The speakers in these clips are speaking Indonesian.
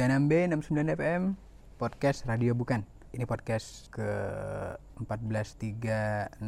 36B 69 FM podcast radio bukan ini podcast ke 14367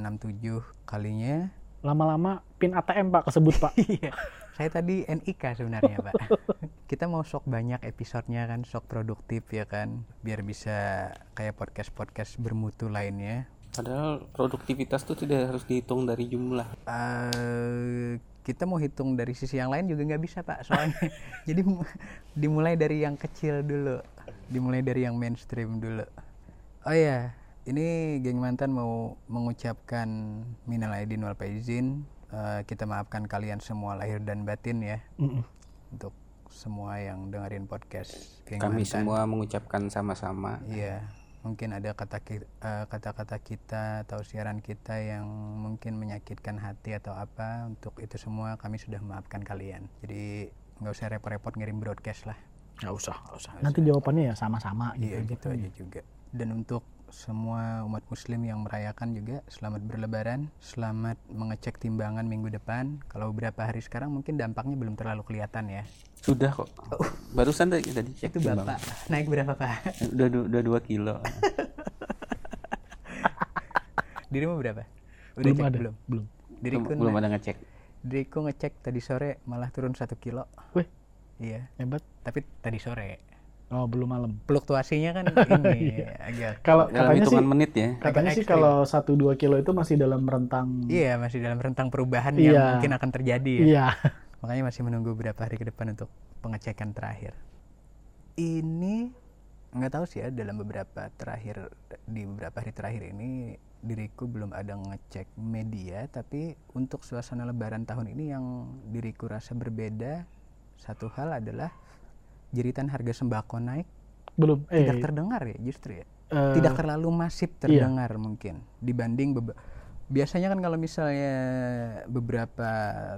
kalinya Lama-lama pin ATM Pak kesebut Pak. Iya. Saya tadi NIK sebenarnya, Pak. Kita mau sok banyak episodenya kan, sok produktif ya kan, biar bisa kayak podcast-podcast bermutu lainnya. Padahal produktivitas tuh tidak harus dihitung dari jumlah. eh kita mau hitung dari sisi yang lain juga nggak bisa pak soalnya jadi mu- dimulai dari yang kecil dulu dimulai dari yang mainstream dulu oh ya ini geng mantan mau mengucapkan minal aidin wal faizin Eh, kita maafkan kalian semua lahir dan batin ya Mm-mm. untuk semua yang dengerin podcast geng Kami mantan. semua mengucapkan sama-sama. Iya, mungkin ada eh, kata-kata kita atau siaran kita yang mungkin menyakitkan hati atau apa. Untuk itu semua kami sudah memaafkan kalian. Jadi nggak usah repot-repot ngirim broadcast lah. Nggak usah, nggak usah. Nanti jawabannya ya sama-sama gitu. Iya, gitu aja juga. Dan untuk semua umat muslim yang merayakan juga selamat berlebaran, selamat mengecek timbangan minggu depan. Kalau beberapa hari sekarang mungkin dampaknya belum terlalu kelihatan ya. Sudah kok. Barusan tadi tadi cek Itu timbang. Bapak naik berapa, Pak? Udah udah dua kilo. Dirimu berapa? Udah Belum cek ada, belum? belum. Diriku belum, belum ada ngecek. Diriku ngecek tadi sore malah turun satu kilo. Wih, Iya, hebat. tapi tadi sore. Oh, belum malam. Fluktuasinya kan ini agak Kalau Dalam katanya sih hitungan menit ya. katanya sih kalau 1 2 kilo itu masih dalam rentang iya masih dalam rentang perubahan Iya. yang mungkin akan terjadi ya. Iya. Makanya masih menunggu beberapa hari ke depan untuk pengecekan terakhir. Ini nggak tahu sih ya dalam beberapa terakhir di beberapa hari terakhir ini diriku belum ada ngecek media tapi untuk suasana lebaran tahun ini yang diriku rasa berbeda satu hal adalah jeritan harga sembako naik. Belum. Eh. tidak terdengar ya justru ya. Eh, tidak terlalu masif terdengar mungkin dibanding biasanya kan kalau misalnya beberapa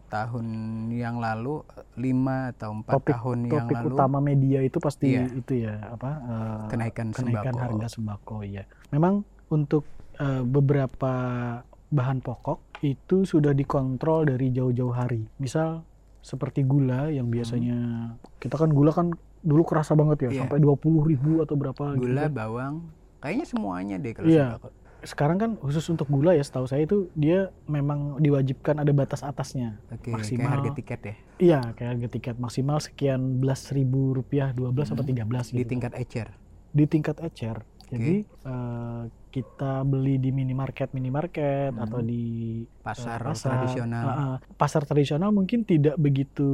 tahun yang lalu lima atau empat topik tahun yang topik lalu utama media itu pasti Iya. itu ya apa eh, kenaikan, kenaikan sembako harga sembako ya. Memang untuk eh, beberapa bahan pokok itu sudah dikontrol dari jauh-jauh hari. Misal seperti gula yang biasanya kita kan gula kan dulu kerasa banget ya Iya. sampai 20.000 ribu atau berapa gitu gula kan. bawang kayaknya semuanya deh kalau Iya. sembako Sekarang kan khusus untuk gula ya setahu saya itu dia memang diwajibkan ada batas atasnya. oke kayak Maksimal. harga tiket ya Iya, kayak harga tiket maksimal sekian belas ribu rupiah, 12 atau 13 gitu. di tingkat ecer di tingkat ecer. Jadi eh, kita beli di minimarket minimarket Hmm. atau di pasar, eh, tradisional Ah, ah. pasar tradisional mungkin tidak begitu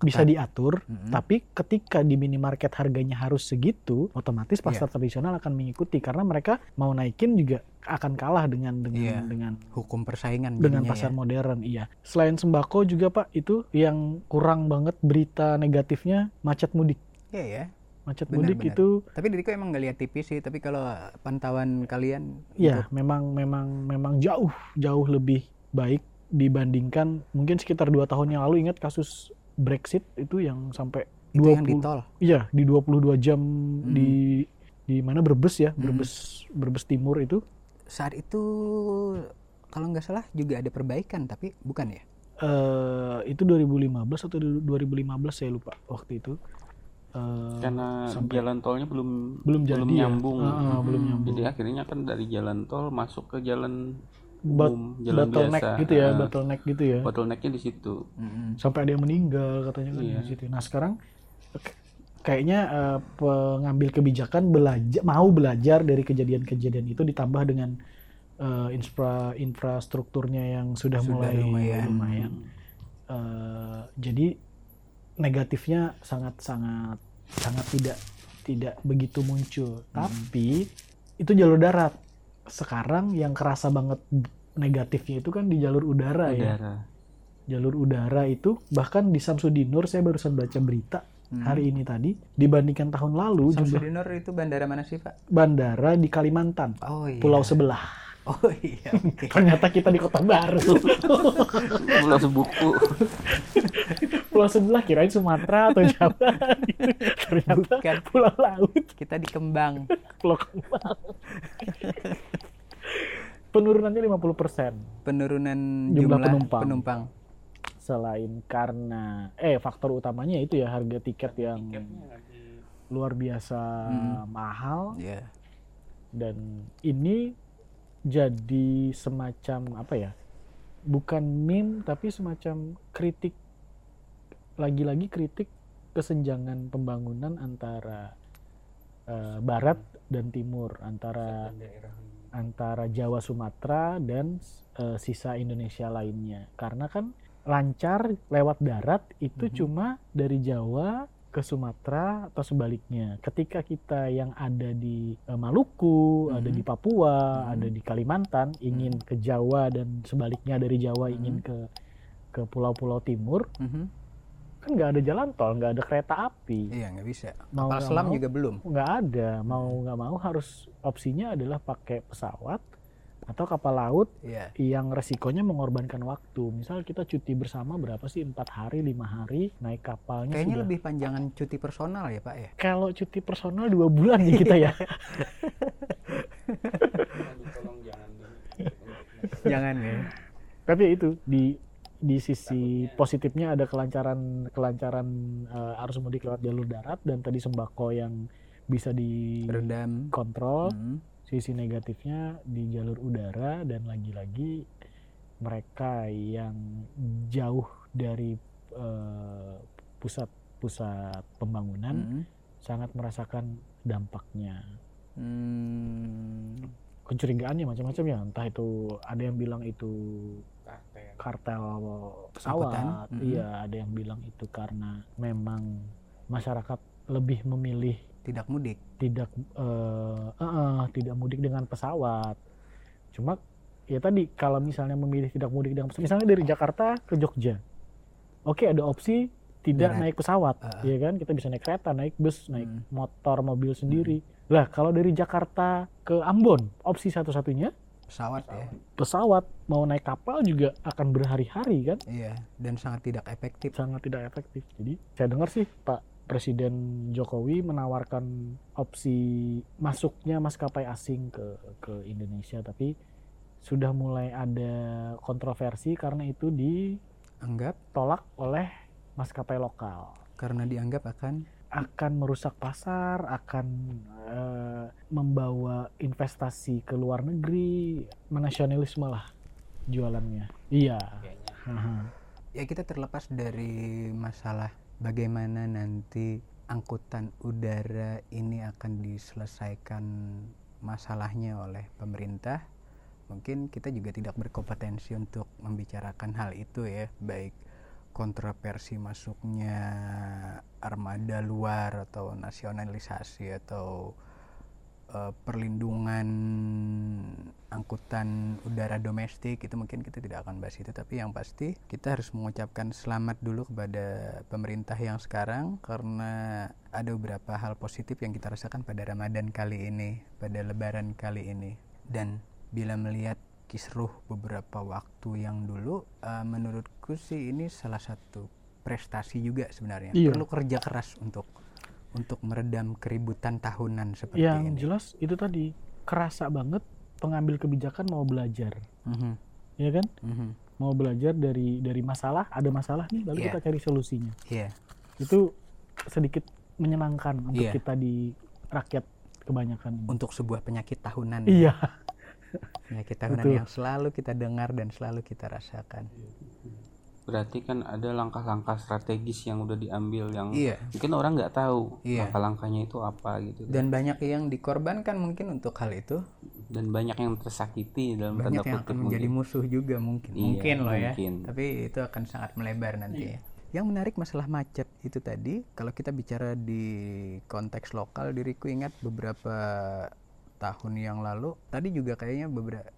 bisa diatur, Mm-mm. tapi ketika di minimarket harganya harus segitu, otomatis pasar tradisional akan mengikuti karena mereka mau naikin juga akan kalah dengan dengan Iya. dengan hukum persaingan dengan jadinya pasar ya. modern iya selain sembako juga pak itu yang kurang banget berita negatifnya macet mudik Iya ya macet Benar, mudik benar. itu tapi diriku emang nggak lihat TV sih tapi kalau pantauan kalian ya untuk- memang memang memang jauh jauh lebih baik dibandingkan mungkin sekitar dua tahun yang lalu. Ingat kasus Brexit itu yang sampai itu yang di 20 tol? Iya di 22 jam Hmm. di di mana? Brebes ya Hmm. Brebes Brebes Timur itu. Saat itu kalau nggak salah juga ada perbaikan tapi bukan ya? Eh itu 2015 atau 2015 saya lupa waktu itu Eh, Karena sampai- jalan tolnya belum belum jadi belum ya. nyambung. Ah, ah, belum Hmm. nyambung Jadi akhirnya kan dari jalan tol masuk ke jalan Bot- umum, jalan bottleneck biasa. gitu ya Ah, bottleneck gitu ya bottlenecknya di situ. sampai ada yang meninggal katanya kan Iya. di situ nah sekarang kayaknya eh, pengambil kebijakan belajar mau belajar dari kejadian-kejadian itu ditambah dengan eh, infra infrastrukturnya yang sudah, Sudah mulai lumayan. lumayan. Eh, jadi negatifnya sangat sangat sangat tidak tidak begitu muncul tapi itu jalur darat sekarang yang kerasa banget negatifnya itu kan di jalur udara ya Udara. jalur udara itu bahkan di Samsudinur saya barusan baca berita Hmm. hari ini tadi dibandingkan tahun lalu jumlah Samsudinur itu bandara mana sih pak? bandara di Kalimantan Oh iya. pulau sebelah Oh iya. Oke. ternyata kita di kota baru Pulau Sebuku. pulau sebelah kirain Sumatera atau Jawa ternyata Bukan. pulau laut Kita di Kembang. pulau Kembang penurunannya 50% Penurunan Jumlah jumlah, penumpang. penumpang. selain karena eh faktor utamanya itu ya harga tiket yang luar biasa Mm. mahal Iya. dan ini jadi semacam apa ya bukan meme tapi semacam kritik lagi-lagi kritik kesenjangan pembangunan antara eh, barat dan timur antara antara Jawa Sumatera dan eh, sisa Indonesia lainnya karena kan lancar lewat darat itu Mhm. cuma dari Jawa ke Sumatera atau sebaliknya ketika kita yang ada di eh, Maluku ada Mhm. di Papua Mhm. ada di Kalimantan ingin ke Jawa dan sebaliknya dari Jawa ingin Mhm. ke ke pulau-pulau timur Mhm. Kan nggak ada jalan tol nggak ada kereta api Iya nggak bisa. Mau Kapal selam mau, juga belum. nggak ada mau nggak mau harus opsinya adalah pakai pesawat atau kapal laut Iya. yang resikonya mengorbankan waktu misal kita cuti bersama berapa sih empat hari lima hari naik kapalnya Kayaknya sudah lebih panjangan cuti personal ya Pak ya. kalau cuti personal dua bulan ya kita ya tolong jangan Jangan ya. tapi itu di di sisi positifnya ada kelancaran kelancaran eh, arus mudik lewat jalur darat dan tadi sembako yang bisa Redam. dikontrol Hmm. sisi negatifnya di jalur udara dan lagi-lagi mereka yang jauh dari eh, pusat-pusat pembangunan Hmm. sangat merasakan dampaknya Hmm. kecurigaannya macam-macam ya entah itu ada yang bilang itu kartel pesawat mhm. iya ada yang bilang itu karena memang masyarakat lebih memilih Tidak mudik. tidak eh, eh, eh, tidak mudik dengan pesawat. Cuma ya tadi kalau misalnya memilih tidak mudik dengan pesawat, misalnya dari Jakarta ke Jogja, oke ada opsi tidak Darat. naik pesawat, Ah. ya kan? Kita bisa naik kereta, naik bus, naik Hmm. motor, mobil sendiri. Lah kalau dari Jakarta ke Ambon, opsi satu-satunya Pesawat ya. pesawat. Mau naik kapal juga akan berhari-hari kan? Iya. Dan sangat tidak efektif. sangat tidak efektif. Jadi saya dengar sih Pak Presiden Jokowi menawarkan opsi masuknya maskapai asing ke ke Indonesia, tapi sudah mulai ada kontroversi karena itu Anggap ditolak oleh maskapai lokal. karena dianggap akan Akan merusak pasar, akan eh, membawa investasi ke luar negeri, menasionalisme lah jualannya. Iya. Ya kita terlepas dari masalah bagaimana nanti angkutan udara ini akan diselesaikan masalahnya oleh pemerintah mungkin kita juga tidak berkompetensi untuk membicarakan hal itu ya baik kontroversi masuknya armada luar atau nasionalisasi atau eh, perlindungan angkutan udara domestik itu mungkin kita tidak akan bahas itu. Tapi yang pasti kita harus mengucapkan selamat dulu kepada pemerintah yang sekarang karena ada beberapa hal positif yang kita rasakan pada Ramadan kali ini pada lebaran kali ini. Dan bila melihat kisruh beberapa waktu yang dulu eh, menurutku sih ini salah satu prestasi juga sebenarnya Iya. perlu kerja keras untuk untuk meredam keributan tahunan seperti Yang ini jelas itu tadi kerasa banget pengambil kebijakan mau belajar, Mhm, ya kan? mhm. Mau belajar dari dari masalah, ada masalah nih, lalu Iya. kita cari solusinya. Iya, Itu sedikit menyenangkan untuk Iya. kita di rakyat kebanyakan. untuk sebuah penyakit tahunan Iya, penyakit tahunan Betul. yang selalu kita dengar dan selalu kita rasakan. Berarti kan ada langkah-langkah strategis yang udah diambil yang iya. mungkin orang nggak tahu Iya. langkah-langkahnya itu apa gitu. Dan banyak yang dikorbankan mungkin untuk hal itu. Dan banyak yang tersakiti dalam tanda banyak yang kutip akan menjadi musuh juga mungkin. Iya, mungkin loh ya. mungkin. tapi itu akan sangat melebar nanti ya. Yang menarik masalah macet itu tadi kalau kita bicara di konteks lokal diriku ingat beberapa tahun yang lalu tadi juga kayaknya beberapa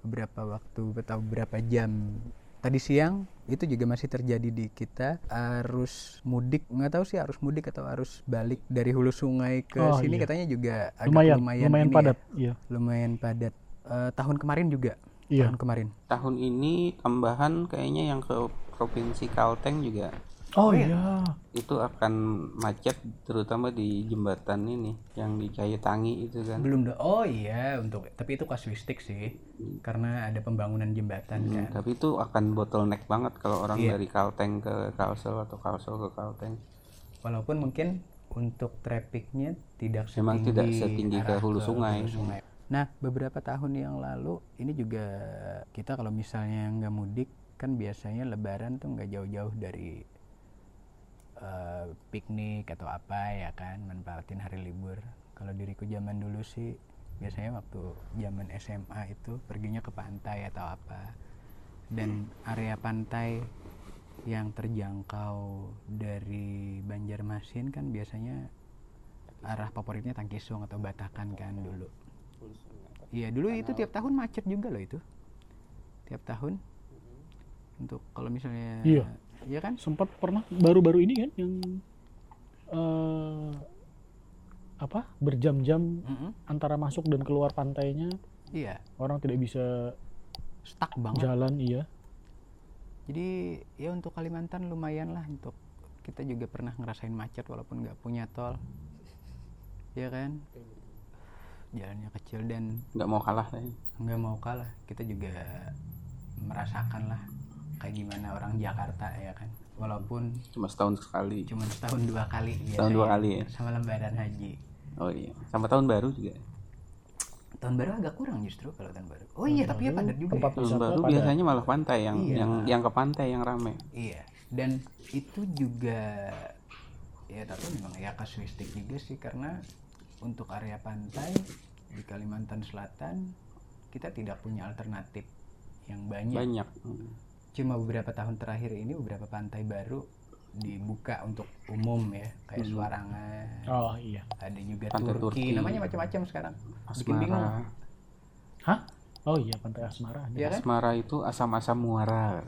beberapa waktu atau beberapa jam. Tadi siang itu juga masih terjadi di kita. Arus mudik nggak tahu sih arus mudik atau arus balik dari hulu sungai ke Oh, sini iya. katanya juga agak lumayan, lumayan, lumayan ya, padat. Iya, lumayan padat. Eh, tahun kemarin juga? Iya. tahun kemarin. Tahun ini tambahan kayaknya yang ke provinsi Kalteng juga Oh iya, itu akan macet terutama di jembatan ini yang di Tangi itu kan. Belum do- oh iya. Untuk tapi itu kasuistik sih. Karena ada pembangunan jembatan Hmm, kan. tapi itu akan bottleneck banget kalau orang Iya. dari Kalteng ke Kalsel atau Kalsel ke Kalteng. Walaupun mungkin untuk trafficnya tidak Memang setinggi tidak setinggi ke arah hulu sungai. Nah, beberapa tahun yang lalu ini juga kita kalau misalnya nggak mudik kan biasanya Lebaran tuh nggak jauh-jauh dari eh, piknik atau apa ya kan, manfaatin hari libur. Kalau diriku zaman dulu sih biasanya waktu zaman SMA itu perginya ke pantai atau apa. Dan area pantai yang terjangkau dari Banjarmasin kan biasanya arah favoritnya Tangkisung atau Batakan kan dulu. Iya dulu itu tiap tahun macet juga loh itu. Tiap tahun. Untuk kalau misalnya Iya. Iya kan? sempat pernah baru-baru ini kan yang eh, apa berjam-jam Mm-mm. antara masuk dan keluar pantainya Iya, orang tidak bisa stuck banget. jalan iya Jadi ya untuk Kalimantan lumayan lah untuk kita juga pernah ngerasain macet walaupun nggak punya tol. Iya kan? Jalannya kecil dan nggak mau kalah lah ya. nggak mau kalah. Kita juga merasakan lah kayak gimana orang Jakarta ya kan. Walaupun cuma setahun sekali cuma setahun dua kali Setahun dua kali ya? sama lebaran haji oh iya sama tahun baru juga tahun baru agak kurang justru kalau tahun baru oh iya tapi ya padat juga tempat ya. tahun baru pada- biasanya malah pantai yang Iya. yang yang ke pantai yang rame iya dan itu juga ya tapi memang ya kasuistik juga sih karena untuk area pantai di Kalimantan Selatan kita tidak punya alternatif yang banyak banyak Hmm. Cuma beberapa tahun terakhir ini beberapa pantai baru dibuka untuk umum ya kayak Hmm. Suarangan oh iya. ada juga Pantai Turki. Turki. namanya macam-macam sekarang. Bikin bingung. Asmara hah? Oh iya pantai asmara ada. ya kan? Asmara itu asam-asam muara.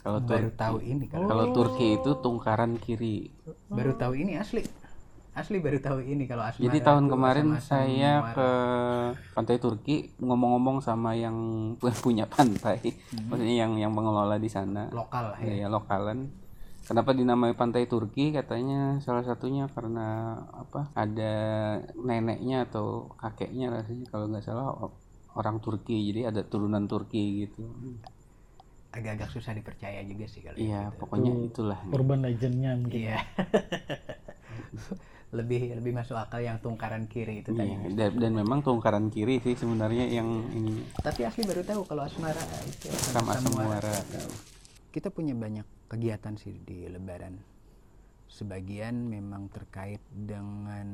Kalau baru Tur- tahu ini kan kalau Turki itu tungkaran kiri. Baru tahu ini asli asli baru tahu ini kalau asmara jadi tahun kemarin saya ke pantai Turki ngomong-ngomong sama yang punya pantai. Maksudnya yang yang mengelola di sana. Lokal ya. Ya lokalan. Kenapa dinamai pantai Turki? Katanya salah satunya karena apa ada neneknya atau kakeknya rasanya. Kalau nggak salah orang Turki. Jadi ada turunan Turki gitu agak-agak susah dipercaya juga sih kalau iya gitu. pokoknya itulah. urban legendnya mungkin. Iya. Lebih lebih masuk akal yang tungkaran kiri itu tadi. Iya, dan, dan memang tungkaran kiri sih sebenarnya yang ini. Tapi asli baru tahu kalau asmara itu sama asam muara kita punya banyak kegiatan sih di lebaran. Sebagian memang terkait dengan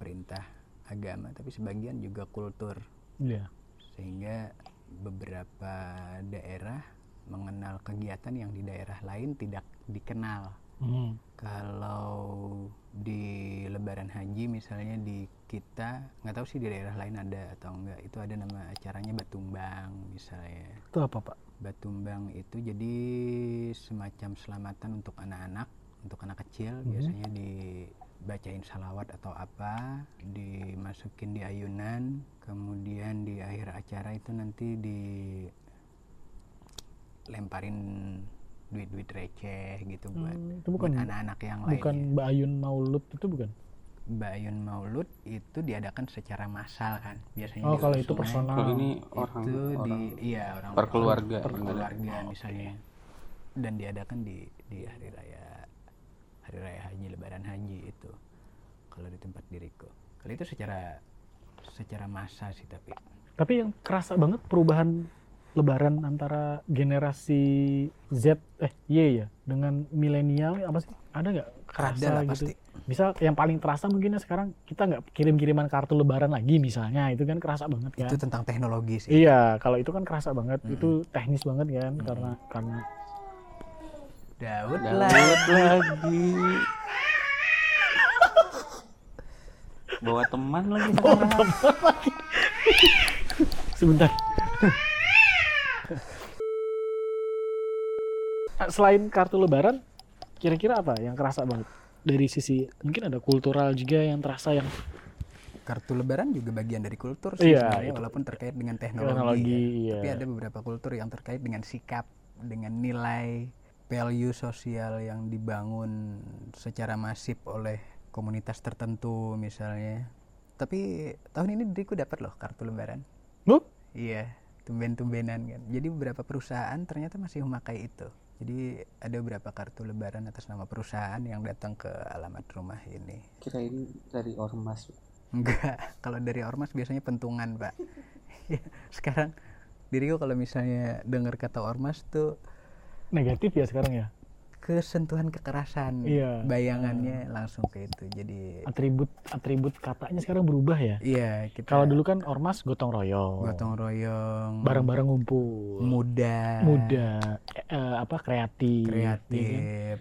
perintah agama tapi sebagian juga kultur. Iya. Sehingga beberapa daerah mengenal kegiatan yang di daerah lain tidak dikenal. Hmm. kalau di Lebaran Haji misalnya di kita nggak tahu sih di daerah lain ada atau enggak itu ada nama acaranya Batumbang misalnya. Itu apa pak? Batumbang itu jadi semacam selamatan untuk anak-anak untuk anak kecil. Mhm. biasanya dibacain salawat atau apa dimasukin di ayunan kemudian di akhir acara itu nanti dilemparin duit-duit receh gitu buat, Hmm, itu buat bukan anak-anak yang bukan lainnya Mbak Ayun Maulud itu bukan? Bayun Maulud itu diadakan secara massal kan biasanya oh di kalau itu personal. Kalau ini orang itu di orang iya orang per keluarga per keluarga misalnya. dan diadakan di di hari raya hari raya haji lebaran haji itu. Kalau di tempat diriku. Kalau itu secara secara massa sih tapi tapi yang kerasa banget perubahan lebaran antara generasi Z eh Y ya dengan milenial apa sih? Ada nggak kerasa ada lah gitu? pasti. Misal yang paling terasa mungkin ya sekarang kita nggak kirim-kiriman kartu lebaran lagi misalnya itu kan kerasa banget kan? itu tentang teknologi sih. Iya kalau itu kan kerasa banget Mm-mm. itu teknis banget kan karena karena Daud Daud lagi. bawa teman lagi. Sekarang. sebentar selain kartu lebaran kira-kira apa yang kerasa banget dari sisi mungkin ada kultural juga yang terasa yang kartu lebaran juga bagian dari kultur sih Iya, sebenarnya, itu. walaupun terkait dengan teknologi, teknologi ya. ya. tapi ada beberapa kultur yang terkait dengan sikap dengan nilai value sosial yang dibangun secara masif oleh komunitas tertentu misalnya tapi tahun ini diriku dapat loh kartu lebaran Loh? iya tumben-tumbenan kan jadi beberapa perusahaan ternyata masih memakai itu Jadi ada beberapa kartu lebaran atas nama perusahaan yang datang ke alamat rumah ini. kirain dari ormas Enggak, kalau dari ormas biasanya pentungan, Pak. Ya, Sekarang diriku kalau misalnya dengar kata ormas tuh Negatif ya sekarang ya. Kesentuhan kekerasan. Iya. Bayangannya langsung ke itu. Jadi Atribut atribut katanya sekarang berubah ya. iya, kita Kalau dulu kan ormas gotong royong, gotong royong, bareng-bareng ngumpul, muda, muda, eh, apa kreatif, ya kan?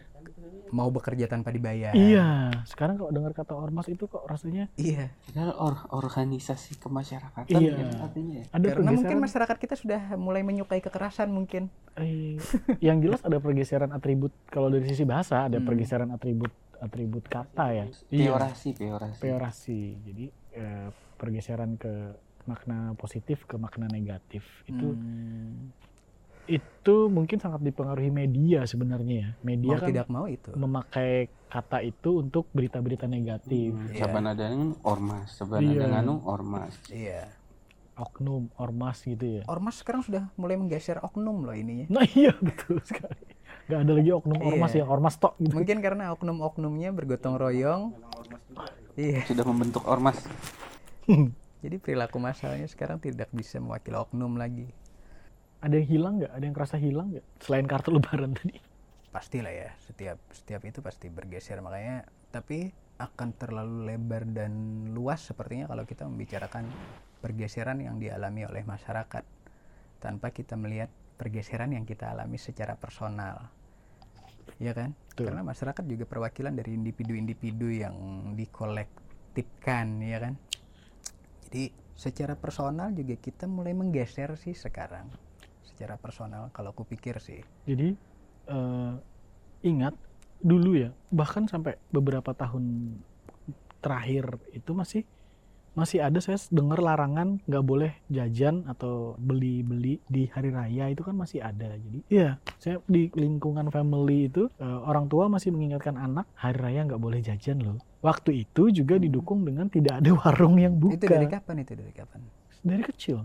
Mau bekerja tanpa dibayar. Iya, sekarang kalau dengar kata ormas itu kok rasanya Iya. Padahal or- organisasi kemasyarakatan Iya. kan artinya ya. ada Karena mungkin masyarakat kita sudah mulai menyukai kekerasan mungkin. eh, yang jelas ada pergeseran atribut kalau dari sisi bahasa ada Hmm. pergeseran atribut atribut kata ya. Iya. Peorasi, peorasi. Peorasi. Jadi eh, pergeseran ke makna positif ke makna negatif itu Hmm. Itu mungkin sangat dipengaruhi media sebenarnya ya. Media mau kan tidak mau itu. memakai kata itu untuk berita-berita negatif. Hmm, Iya. Saban ada yang ormas, saban Iya. ada nganu ormas. Iya. Oknum, ormas gitu ya. Ormas sekarang sudah mulai menggeser oknum loh ininya. Nah iya betul sekali. Gak ada lagi oknum-ormas Iya. ya, ormas tok gitu. Mungkin karena oknum-oknumnya bergotong royong. Iya. Sudah membentuk ormas. Jadi perilaku masalahnya sekarang tidak bisa mewakili oknum lagi. Ada yang hilang nggak? Ada yang kerasa hilang nggak? Selain kartu lebaran tadi. Pastilah ya, setiap setiap itu pasti bergeser makanya tapi akan terlalu lebar dan luas sepertinya kalau kita membicarakan pergeseran yang dialami oleh masyarakat tanpa kita melihat pergeseran yang kita alami secara personal. Ya kan? Betul. Karena masyarakat juga perwakilan dari individu-individu yang dikolektifkan, ya kan? Jadi secara personal juga kita mulai menggeser sih sekarang. Secara personal kalau aku pikir sih. Jadi eh, ingat dulu ya, bahkan sampai beberapa tahun terakhir itu masih masih ada saya dengar larangan nggak boleh jajan atau beli-beli di hari raya itu kan masih ada. Jadi iya, saya di lingkungan family itu eh, orang tua masih mengingatkan anak hari raya nggak boleh jajan loh. Waktu itu juga didukung dengan tidak ada warung yang buka Itu dari kapan itu dari kapan? dari kecil.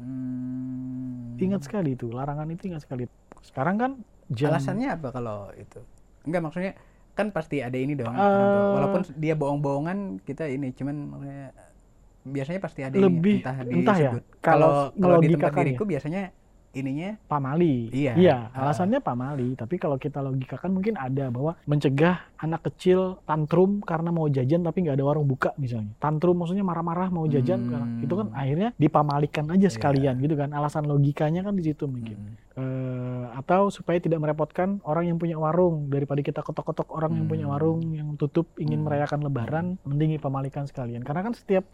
Hmm. Ingat sekali itu, larangan itu ingat sekali. Sekarang kan jam Alasannya apa kalau itu? Enggak maksudnya kan pasti ada ini dong. Tua. Walaupun dia bohong-bohongan kita ini cuman maksudnya biasanya pasti ada Lebih- ini entah entah ya, disebut. kalau Kalau kalau di tempat diriku biasanya ininya pamali. Iya. Ah. alasannya pamali. Tapi kalau kita logikakan mungkin ada bahwa mencegah anak kecil tantrum karena mau jajan tapi nggak ada warung buka misalnya. Tantrum maksudnya marah-marah mau jajan, Hmm. karena- itu kan akhirnya dipamalikan aja Iya. sekalian gitu kan. Alasan logikanya kan di situ mungkin. Hmm. Eh, atau supaya tidak merepotkan orang yang punya warung daripada kita ketok-ketok orang yang punya Hmm. warung yang tutup ingin Hmm. merayakan lebaran mending pamalikan sekalian karena kan setiap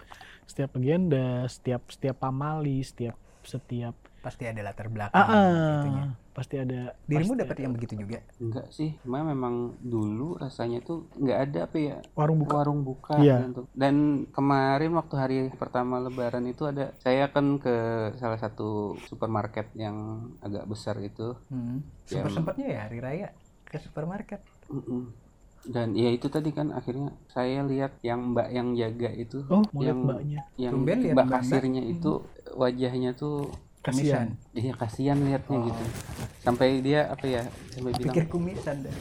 setiap legenda setiap setiap pamali setiap setiap pasti ada latar belakang ah, ah, pasti ada Dirimu pasti dapat ada yang begitu juga? Enggak sih, cuma memang dulu rasanya tuh nggak ada apa ya warung buka warung buka Iya. gitu. Dan kemarin waktu hari pertama Lebaran itu ada saya kan ke salah satu supermarket yang agak besar itu. Hmm. Sempat sempatnya ya hari raya ke supermarket. Mm-mm. Dan ya itu tadi kan akhirnya saya lihat yang mbak yang jaga itu, oh yang mbaknya yang Tumben mbak kasirnya itu wajahnya tuh kasihan iya kasihan liatnya Oh. gitu. Sampai dia apa ya sampai bilang Pikir kumisan dah.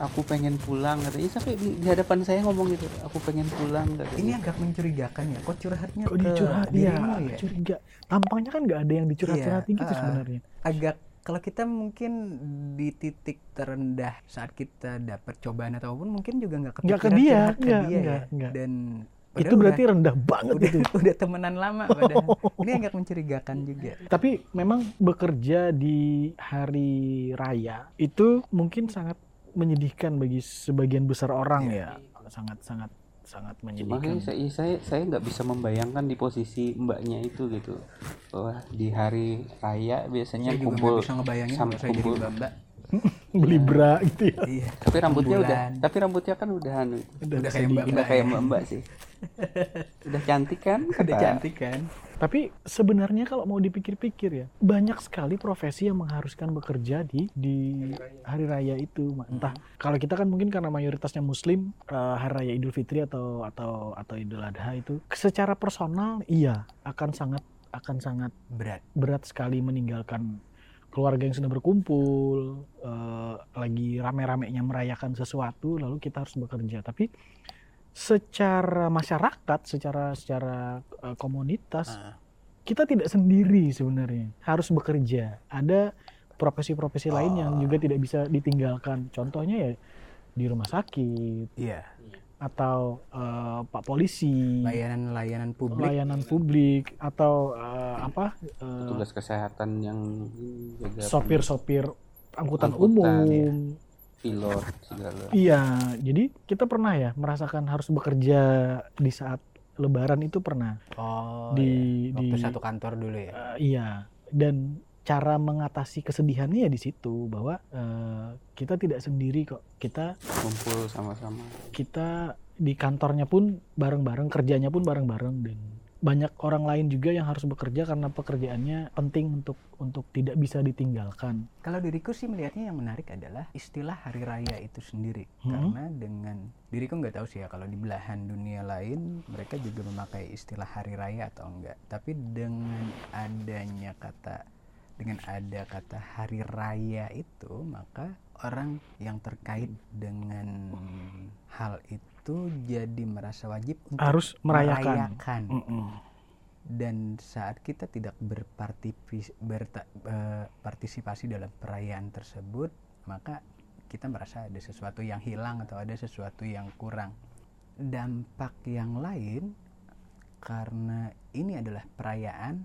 aku pengen pulang katanya sampai di, di hadapan saya ngomong gitu aku pengen pulang katanya. Ini agak mencurigakan ya. Kok curhatnya kok ke dicurhat ya, dirimu ya? curiga tampangnya kan nggak ada yang dicurhat-curhatin Iya, gitu ah. sebenarnya agak kalau kita mungkin di titik terendah saat kita dapat cobaan ataupun mungkin juga nggak Nggak ke kepikiran dia, curhat ke dia nggak, ya. nggak. dan itu padahal berarti rendah banget udah, itu udah, udah temenan lama padahal ini agak mencurigakan juga Tapi memang bekerja di hari raya itu mungkin sangat menyedihkan bagi sebagian besar orang Iya. ya. Sangat sangat sangat makanya menyedihkan. saya saya saya nggak bisa membayangkan di posisi mbaknya itu gitu bahwa di hari raya biasanya saya juga kumpul nggak bisa ngebayangin sam- kalau saya jadi kumpul. mbak mbak Beli bra gitu ya. iya tapi rambutnya udah Rembulan. tapi rambutnya kan udah anu, Udah, Udah kayak mbak. udah kayak mbak mbak sih udah cantik kan udah cantik kan Tapi sebenarnya kalau mau dipikir-pikir ya, banyak sekali profesi yang mengharuskan bekerja di di hari raya itu. Entah kalau kita kan mungkin karena mayoritasnya muslim, eh, hari raya Idul Fitri atau atau atau Idul Adha itu secara personal iya akan sangat akan sangat berat berat sekali meninggalkan keluarga yang sedang berkumpul, eh, lagi rame-ramenya merayakan sesuatu, lalu kita harus bekerja. Tapi secara masyarakat, secara secara eh, komunitas, Ah. kita tidak sendiri sebenarnya. Harus bekerja. Ada profesi-profesi lain yang Oh. juga tidak bisa ditinggalkan. Contohnya ya di rumah sakit Iya, atau eh, pak polisi, layanan-layanan publik. layanan publik atau eh, apa eh, Petugas kesehatan yang sopir-sopir angkutan, Angkutan, iya. umum. pilot segala. Iya, jadi kita pernah ya merasakan harus bekerja di saat Lebaran itu pernah. Oh, Di- iya. waktu di- satu kantor dulu ya. Eh, iya, dan cara mengatasi kesedihannya ya di situ bahwa eh, kita tidak sendiri kok. Kita Kumpul sama-sama. kita di kantornya pun bareng-bareng, kerjanya pun bareng-bareng dan banyak orang lain juga yang harus bekerja karena pekerjaannya penting untuk untuk tidak bisa ditinggalkan. Kalau diriku sih melihatnya yang menarik adalah istilah hari raya itu sendiri. Hmm. Karena dengan diriku nggak tahu sih ya kalau di belahan dunia lain mereka juga memakai istilah hari raya atau enggak. Tapi dengan adanya kata dengan ada kata hari raya itu maka orang yang terkait dengan hal itu jadi merasa wajib untuk Harus merayakan. merayakan. Dan saat kita tidak berpartisipasi dalam perayaan tersebut maka kita merasa ada sesuatu yang hilang atau ada sesuatu yang kurang. Dampak yang lain karena ini adalah perayaan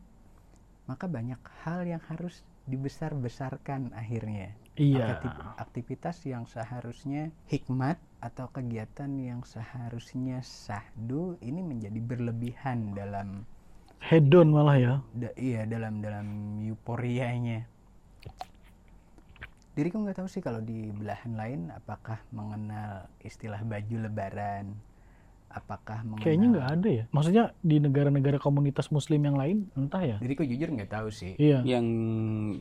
maka banyak hal yang harus dibesar-besarkan akhirnya Iya. Akti- aktivitas yang seharusnya hikmat atau kegiatan yang seharusnya sahdu ini menjadi berlebihan dalam Hedon malah ya. da- iya dalam dalam euforianya diriku nggak tahu sih kalau di belahan lain apakah mengenal istilah baju lebaran apakah mengenal Kayaknya nggak ada ya. Maksudnya di negara-negara komunitas Muslim yang lain entah ya. diriku jujur nggak tahu sih Iya. Yang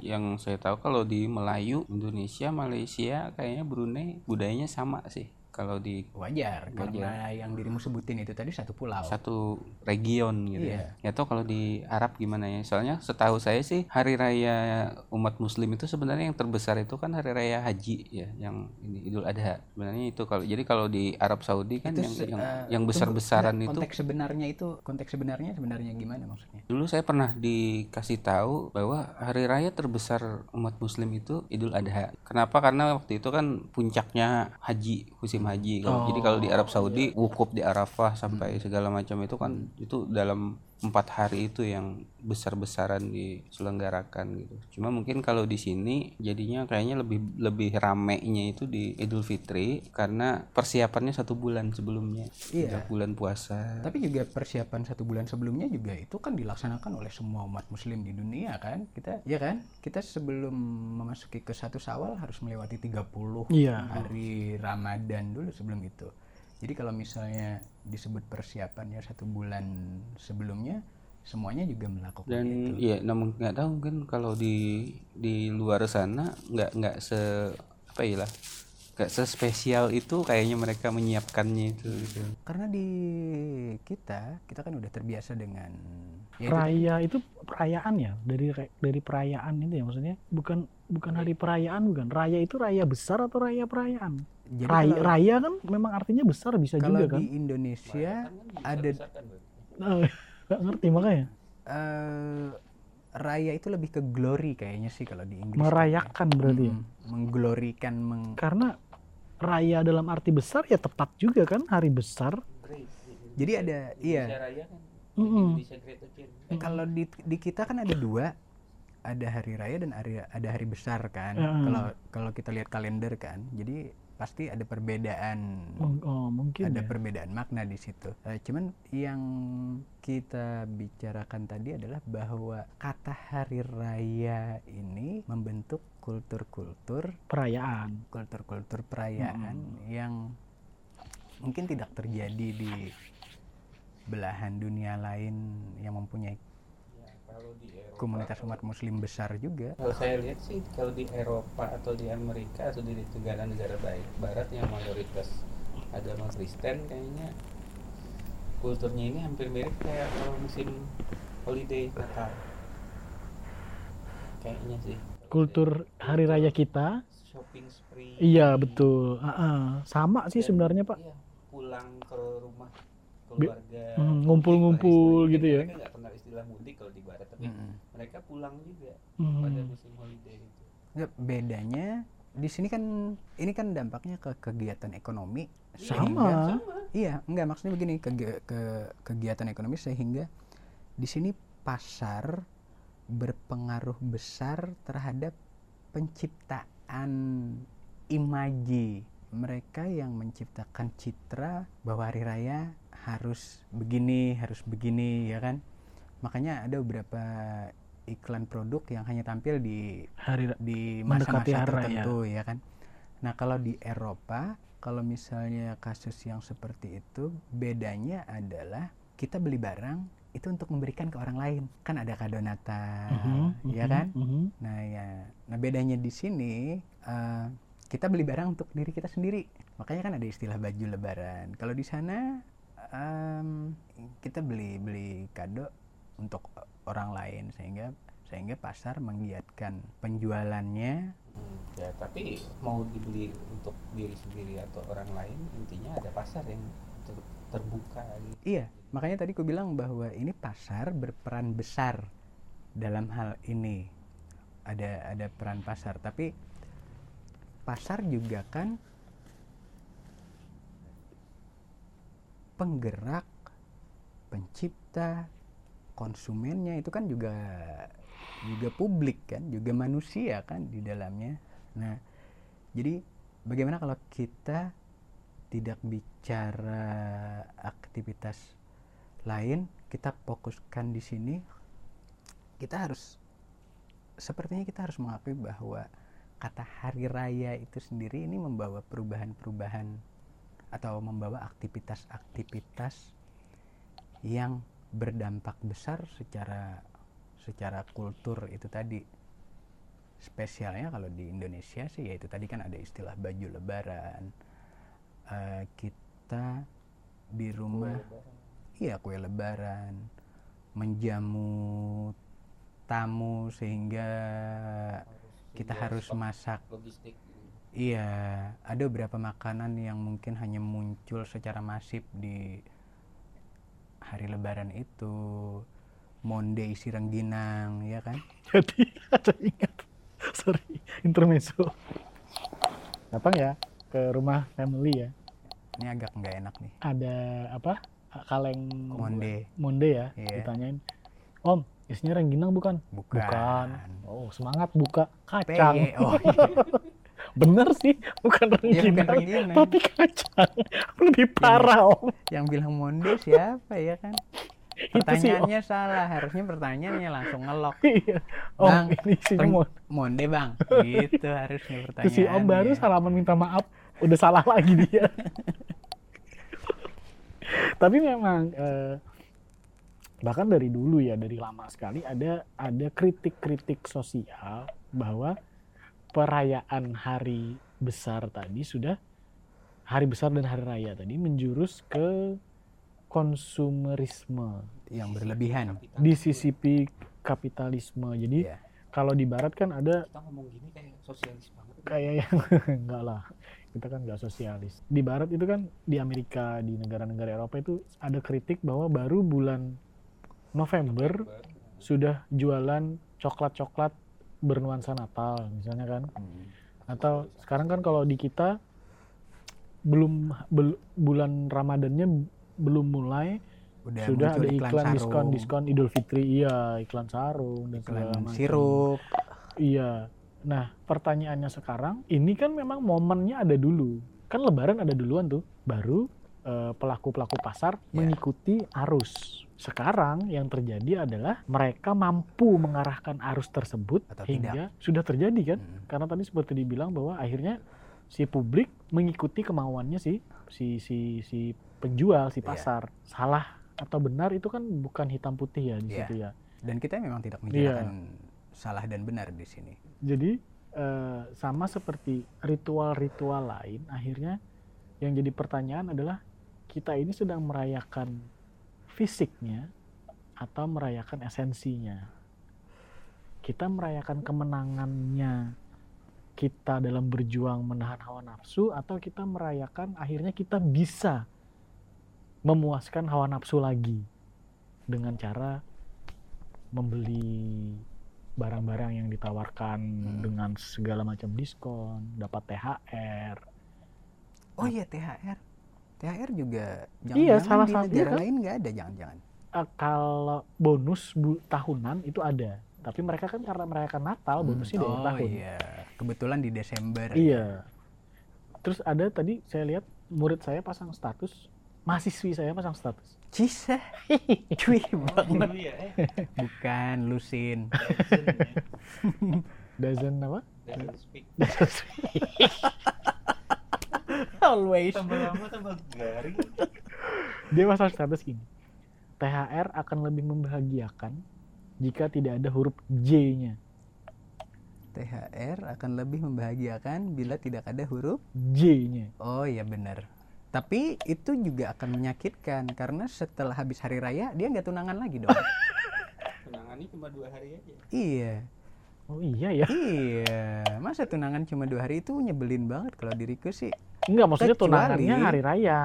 yang saya tahu kalau di Melayu, Indonesia, Malaysia, kayaknya Brunei budayanya sama sih. Kalau di wajar karena yang dirimu sebutin itu tadi satu pulau satu region gitu Iya. ya. Ya tau kalau di Arab gimana ya. Soalnya setahu saya sih hari raya umat muslim itu sebenarnya yang terbesar itu kan hari raya haji ya, yang ini Idul Adha. Sebenarnya itu kalau jadi kalau di Arab Saudi kan Itu yang yang, eh, yang tunggu, besar-besaran nggak, itu konteks sebenarnya itu konteks sebenarnya sebenarnya gimana maksudnya Dulu saya pernah dikasih tahu bahwa hari raya terbesar umat muslim itu Idul Adha. Kenapa? Karena waktu itu kan puncaknya haji, musim haji. Kalau jadi kalau di Arab Saudi wukuf di Arafah sampai segala macam itu kan itu dalam empat hari itu yang besar-besaran diselenggarakan gitu. Cuma mungkin kalau di sini jadinya kayaknya lebih lebih ramenya itu di Idul Fitri karena persiapannya satu bulan sebelumnya. Iya. Bulan puasa. tapi juga persiapan satu bulan sebelumnya juga itu kan dilaksanakan oleh semua umat muslim di dunia kan kita ya kan kita sebelum memasuki ke satu sawal harus melewati 30 Iya. hari ramadan dulu sebelum itu jadi kalau misalnya disebut persiapannya satu bulan sebelumnya semuanya juga melakukan dan itu. ya namun nggak tahu mungkin kalau di di luar sana nggak nggak se apa ya lah nggak sespesial itu kayaknya mereka menyiapkannya itu gitu. karena di kita kita kan udah terbiasa dengan ya itu Raya itu perayaan ya? Dari dari perayaan itu ya maksudnya? Bukan bukan hari perayaan bukan? Raya itu raya besar atau raya perayaan Jadi raya kalau- raya kan memang artinya besar bisa kalau juga kan di Indonesia ada Nah, nggak ngerti makanya eh raya itu lebih ke glory kayaknya sih kalau di Inggris. merayakan berarti ya Mm, mengglorikan meng karena raya dalam arti besar ya tepat juga kan hari besar Jadi ada iya Mm-mm. kalau di di kita kan ada dua ada hari raya dan hari ada hari besar kan. Mm. Kalau kalau kita lihat kalender kan. Jadi pasti ada perbedaan oh, mungkin ada ya. perbedaan makna di situ. Eh, cuman yang kita bicarakan tadi adalah bahwa kata hari raya ini membentuk kultur-kultur perayaan kultur-kultur perayaan yang mungkin tidak terjadi di belahan dunia lain yang mempunyai komunitas umat muslim besar juga. Kalau saya lihat sih kalau di Eropa atau di Amerika atau di negara-negara baik- barat yang mayoritas agama Kristen kayaknya kulturnya ini hampir mirip kayak kalau musim holiday Natal. Kayaknya sih. kultur hari raya kita shopping spree iya betul Ah, ah. sama sih Dan, sebenarnya pak iya, pulang ke rumah keluarga hmm, mudik ngumpul-ngumpul lah gitu ya. mereka nggak kenal istilah mudik kalau di barat tapi Mm-mm. mereka pulang juga Hmm. pada musim holiday itu Nggak, bedanya di sini kan ini kan dampaknya ke kegiatan ekonomi Sama. sehingga- iya enggak maksudnya begini ke, ke kegiatan ekonomi sehingga di sini pasar berpengaruh besar terhadap penciptaan imaji mereka yang menciptakan citra bahwa hari raya harus begini harus begini ya kan makanya ada beberapa iklan produk yang hanya tampil di hari di masa-masa tertentu ya kan. Nah kalau di Eropa kalau misalnya kasus yang seperti itu bedanya adalah kita beli barang itu untuk memberikan ke orang lain kan ada kado Natal Mhm, ya mhm, kan. mhm. Nah ya nah bedanya di sini eh, kita beli barang untuk diri kita sendiri makanya kan ada istilah baju Lebaran. Kalau di sana em, kita beli beli kado untuk orang lain sehingga sehingga pasar menggiatkan penjualannya Hmm, ya tapi mau dibeli untuk diri sendiri atau orang lain intinya ada pasar yang ter- terbuka gitu. iya makanya tadi aku bilang bahwa ini pasar berperan besar dalam hal ini ada ada peran pasar tapi pasar juga kan penggerak pencipta konsumennya itu kan juga juga publik kan juga manusia kan di dalamnya. Nah jadi bagaimana kalau kita tidak bicara aktivitas lain kita fokuskan di sini kita harus sepertinya kita harus mengakui bahwa kata hari raya itu sendiri ini membawa perubahan-perubahan atau membawa aktivitas-aktivitas yang berdampak besar secara secara kultur itu tadi. Spesialnya kalau di Indonesia sih yaitu tadi kan ada istilah baju lebaran. Eh, kita di rumah iya kue lebaran. Menjamu tamu sehingga kita harus masak logistik Iya, ada beberapa makanan yang mungkin hanya muncul secara masif di hari Lebaran itu. Monde isi rengginang, ya kan? Jadi ada ingat, sorry, intermezzo. Datang ya ke rumah family ya, Ini agak nggak enak nih. ada apa? Kaleng Monde, monde ya, Iya. ditanyain, Om, isinya rengginang bukan? bukan. Bukan. Oh, semangat buka kacang. Oh, iya. Bener sih, bukan Iya, bukan rengginang, rengginang. tapi kacang. Lebih parah, Om. Yang bilang monde siapa ya kan? Sih, Om. Pertanyaannya salah, harusnya pertanyaannya langsung ngelok. Iya. Om, Bang, ini Reng- mon- Monde bang, gitu harusnya Terus pertanyaannya. si Om baru salaman minta maaf, udah salah lagi dia. Tapi memang eh, bahkan dari dulu ya, dari lama sekali ada ada kritik-kritik sosial bahwa perayaan hari besar tadi sudah hari besar dan hari raya tadi menjurus ke konsumerisme, Yang berlebihan. Kapital. disisipi kapitalisme. Jadi Iya. kalau di barat kan ada kita ngomong gini kayak sosialis banget kayak yang enggak lah kita kan nggak sosialis di barat itu kan di Amerika di negara-negara Eropa itu ada kritik bahwa baru bulan November sudah jualan coklat-coklat bernuansa Natal misalnya kan Hmm. atau sekarang kan kalau di kita belum bel- bulan Ramadannya belum mulai Udah sudah ada iklan sarung, diskon diskon Idul Fitri iya iklan sarung dan segala iklan macam sirup. Iya. Nah, pertanyaannya sekarang, ini kan memang momennya ada dulu. Kan lebaran ada duluan tuh. Baru pelaku-pelaku pasar Ya. mengikuti arus. Sekarang yang terjadi adalah mereka mampu mengarahkan arus tersebut Atau hingga sudah terjadi kan? Hmm. Karena tadi seperti dibilang bahwa akhirnya si publik mengikuti kemauannya si si si si penjual, si Iya. pasar. Salah atau benar itu kan bukan hitam putih ya di Iya. situ ya. Dan kita memang tidak Iya. membicarakan salah dan benar di sini. Jadi eh, sama seperti ritual-ritual lain, akhirnya yang jadi pertanyaan adalah kita ini sedang merayakan fisiknya atau merayakan esensinya. kita merayakan kemenangannya kita dalam berjuang menahan hawa nafsu atau kita merayakan akhirnya kita bisa memuaskan hawa nafsu lagi dengan cara membeli barang-barang yang ditawarkan Hmm. dengan segala macam diskon, dapat THR. Oh iya THR. THR juga Iya, jangan-jangan salah di satu- negara iya kan? lain nggak ada jangan-jangan. Eh, kalau bonus bu- tahunan itu ada, tapi mereka kan karena merayakan Natal bonusnya di akhir oh tahun. iya. Kebetulan di Desember. Iya. Terus ada tadi saya lihat murid saya pasang status, mahasiswi saya pasang status. Cisa. Cuy banget. Dulu ya, eh. Bukan Lusin. Doesn't apa? Doesn't speak. Always. Tambah lama tambah garing. Dia pasang status gini. THR akan lebih membahagiakan jika tidak ada huruf J-nya. THR akan lebih membahagiakan bila tidak ada huruf. J-nya. Oh iya benar. Tapi itu juga akan menyakitkan karena setelah habis hari raya dia nggak tunangan lagi dong. Tunangannya cuma dua hari aja. iya. Oh iya ya. Iya, masa tunangan cuma dua hari itu nyebelin banget kalau diriku sih. Enggak, maksudnya Kecuali- tunangannya hari raya. Iya,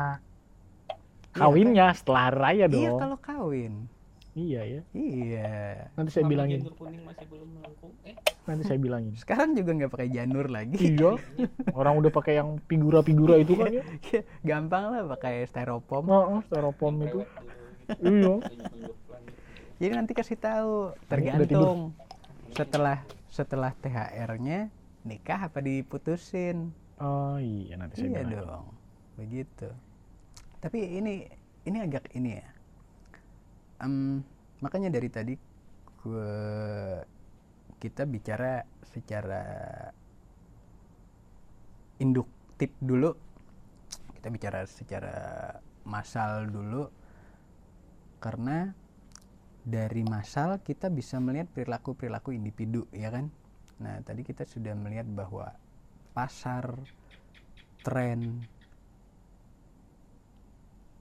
Kawinnya setelah hari raya dong. Iya kalau kawin. Iya ya. Iya. Nanti saya bilangin. janur kuning masih belum melengkung. Eh, Nanti saya bilangin. Sekarang juga nggak pakai janur lagi. iya. Orang udah pakai yang figura-figura itu kan ya. Gampang lah pakai styrofoam. Oh, styrofoam itu. Iya. Jadi nanti kasih tahu Udah tidur. tergantung setelah setelah THR-nya nikah apa diputusin. Oh iya nanti saya Iya bilangin. dong. Begitu. Tapi ini ini agak ini ya. Em, makanya dari tadi gue kita bicara secara induktif dulu. Kita bicara secara massal dulu karena dari massal kita bisa melihat perilaku-perilaku individu ya kan. Nah, tadi kita sudah melihat bahwa pasar tren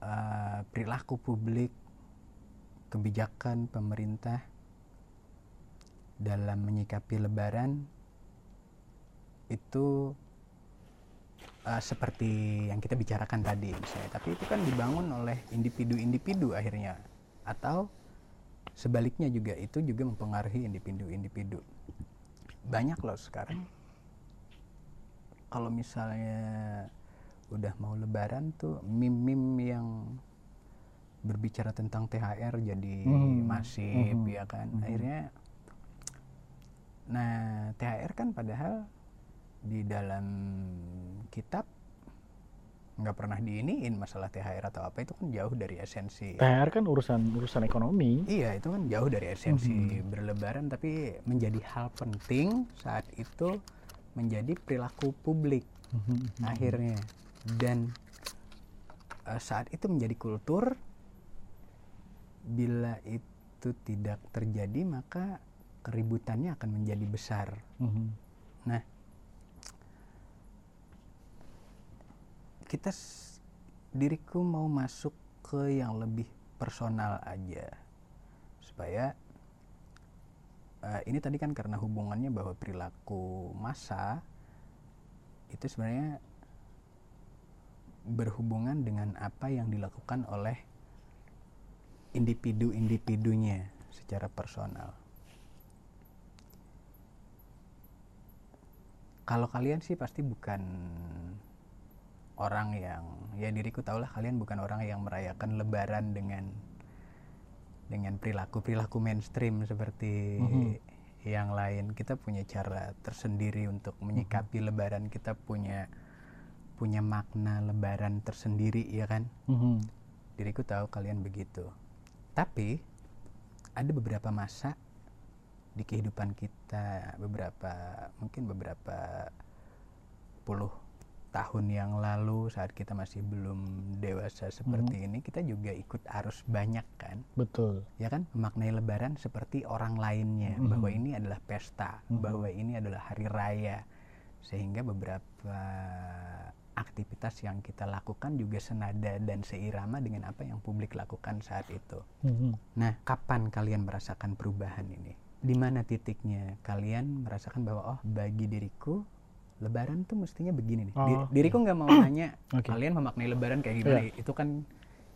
eh, perilaku publik kebijakan pemerintah dalam menyikapi lebaran itu eh, seperti yang kita bicarakan tadi misalnya tapi itu kan dibangun oleh individu-individu akhirnya atau sebaliknya juga itu juga mempengaruhi individu-individu. Banyak loh sekarang. Kalau misalnya udah mau lebaran tuh meme-meme yang berbicara tentang THR jadi Hmm, masif mhm, ya kan? Mhm. akhirnya nah THR kan padahal di dalam kitab nggak pernah diiniin masalah THR atau apa itu kan jauh dari esensi THR kan urusan urusan ekonomi. Iya itu kan jauh dari esensi Mhm. berlebaran tapi menjadi hal penting saat itu menjadi perilaku publik Mhm. akhirnya dan eh, saat itu menjadi kultur bila itu tidak terjadi maka keributannya akan menjadi besar Mhm. nah kita diriku mau masuk ke yang lebih personal aja supaya eh, ini tadi kan karena hubungannya bahwa perilaku massa itu sebenarnya berhubungan dengan apa yang dilakukan oleh individu-individunya secara personal. Kalau kalian sih pasti bukan orang yang ya diriku tahulah kalian bukan orang yang merayakan lebaran dengan dengan perilaku-perilaku mainstream seperti Mhm. yang lain. Kita punya cara tersendiri untuk menyikapi lebaran. Kita punya punya makna lebaran tersendiri ya kan? Mhm. diriku tahu kalian begitu. Tapi ada beberapa masa di kehidupan kita, beberapa mungkin beberapa puluh tahun yang lalu saat kita masih belum dewasa seperti ini, kita juga ikut arus banyak kan, Betul. ya kan, memaknai Lebaran seperti orang lainnya, Mhm. bahwa ini adalah pesta, Mhm. bahwa ini adalah hari raya, sehingga beberapa aktivitas yang kita lakukan juga senada dan seirama dengan apa yang publik lakukan saat itu. Mhm. Nah, kapan kalian merasakan perubahan ini? di mana titiknya kalian merasakan bahwa oh bagi diriku lebaran tuh mestinya begini nih Di- Oh. diriku nggak mau nanya Oke. kalian memaknai lebaran kayak gimana itu kan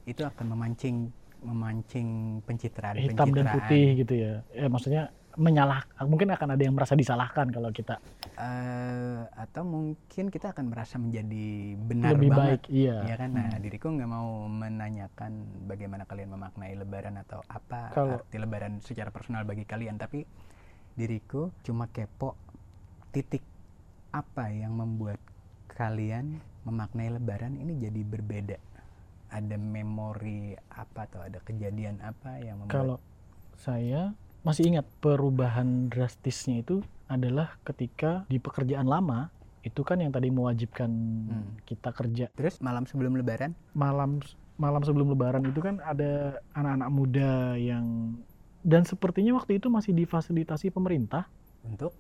itu akan memancing memancing pencitraan hitam dan pencitraan. putih gitu ya. Ya maksudnya menyalah mungkin akan ada yang merasa disalahkan kalau kita Eh, atau mungkin kita akan merasa menjadi benar lebih banget baik. Iya. ya kan nah diriku nggak mau menanyakan bagaimana kalian memaknai lebaran atau apa Kalau- arti lebaran secara personal bagi kalian tapi diriku cuma kepo titik apa yang membuat kalian memaknai lebaran ini jadi berbeda? Ada memori apa atau ada kejadian apa yang membuat Kalau saya masih ingat perubahan drastisnya itu adalah ketika di pekerjaan lama itu kan yang tadi mewajibkan Hmm. kita kerja. Terus malam sebelum lebaran? Malam malam sebelum lebaran itu kan ada anak-anak muda yang dan sepertinya waktu itu masih difasilitasi pemerintah untuk?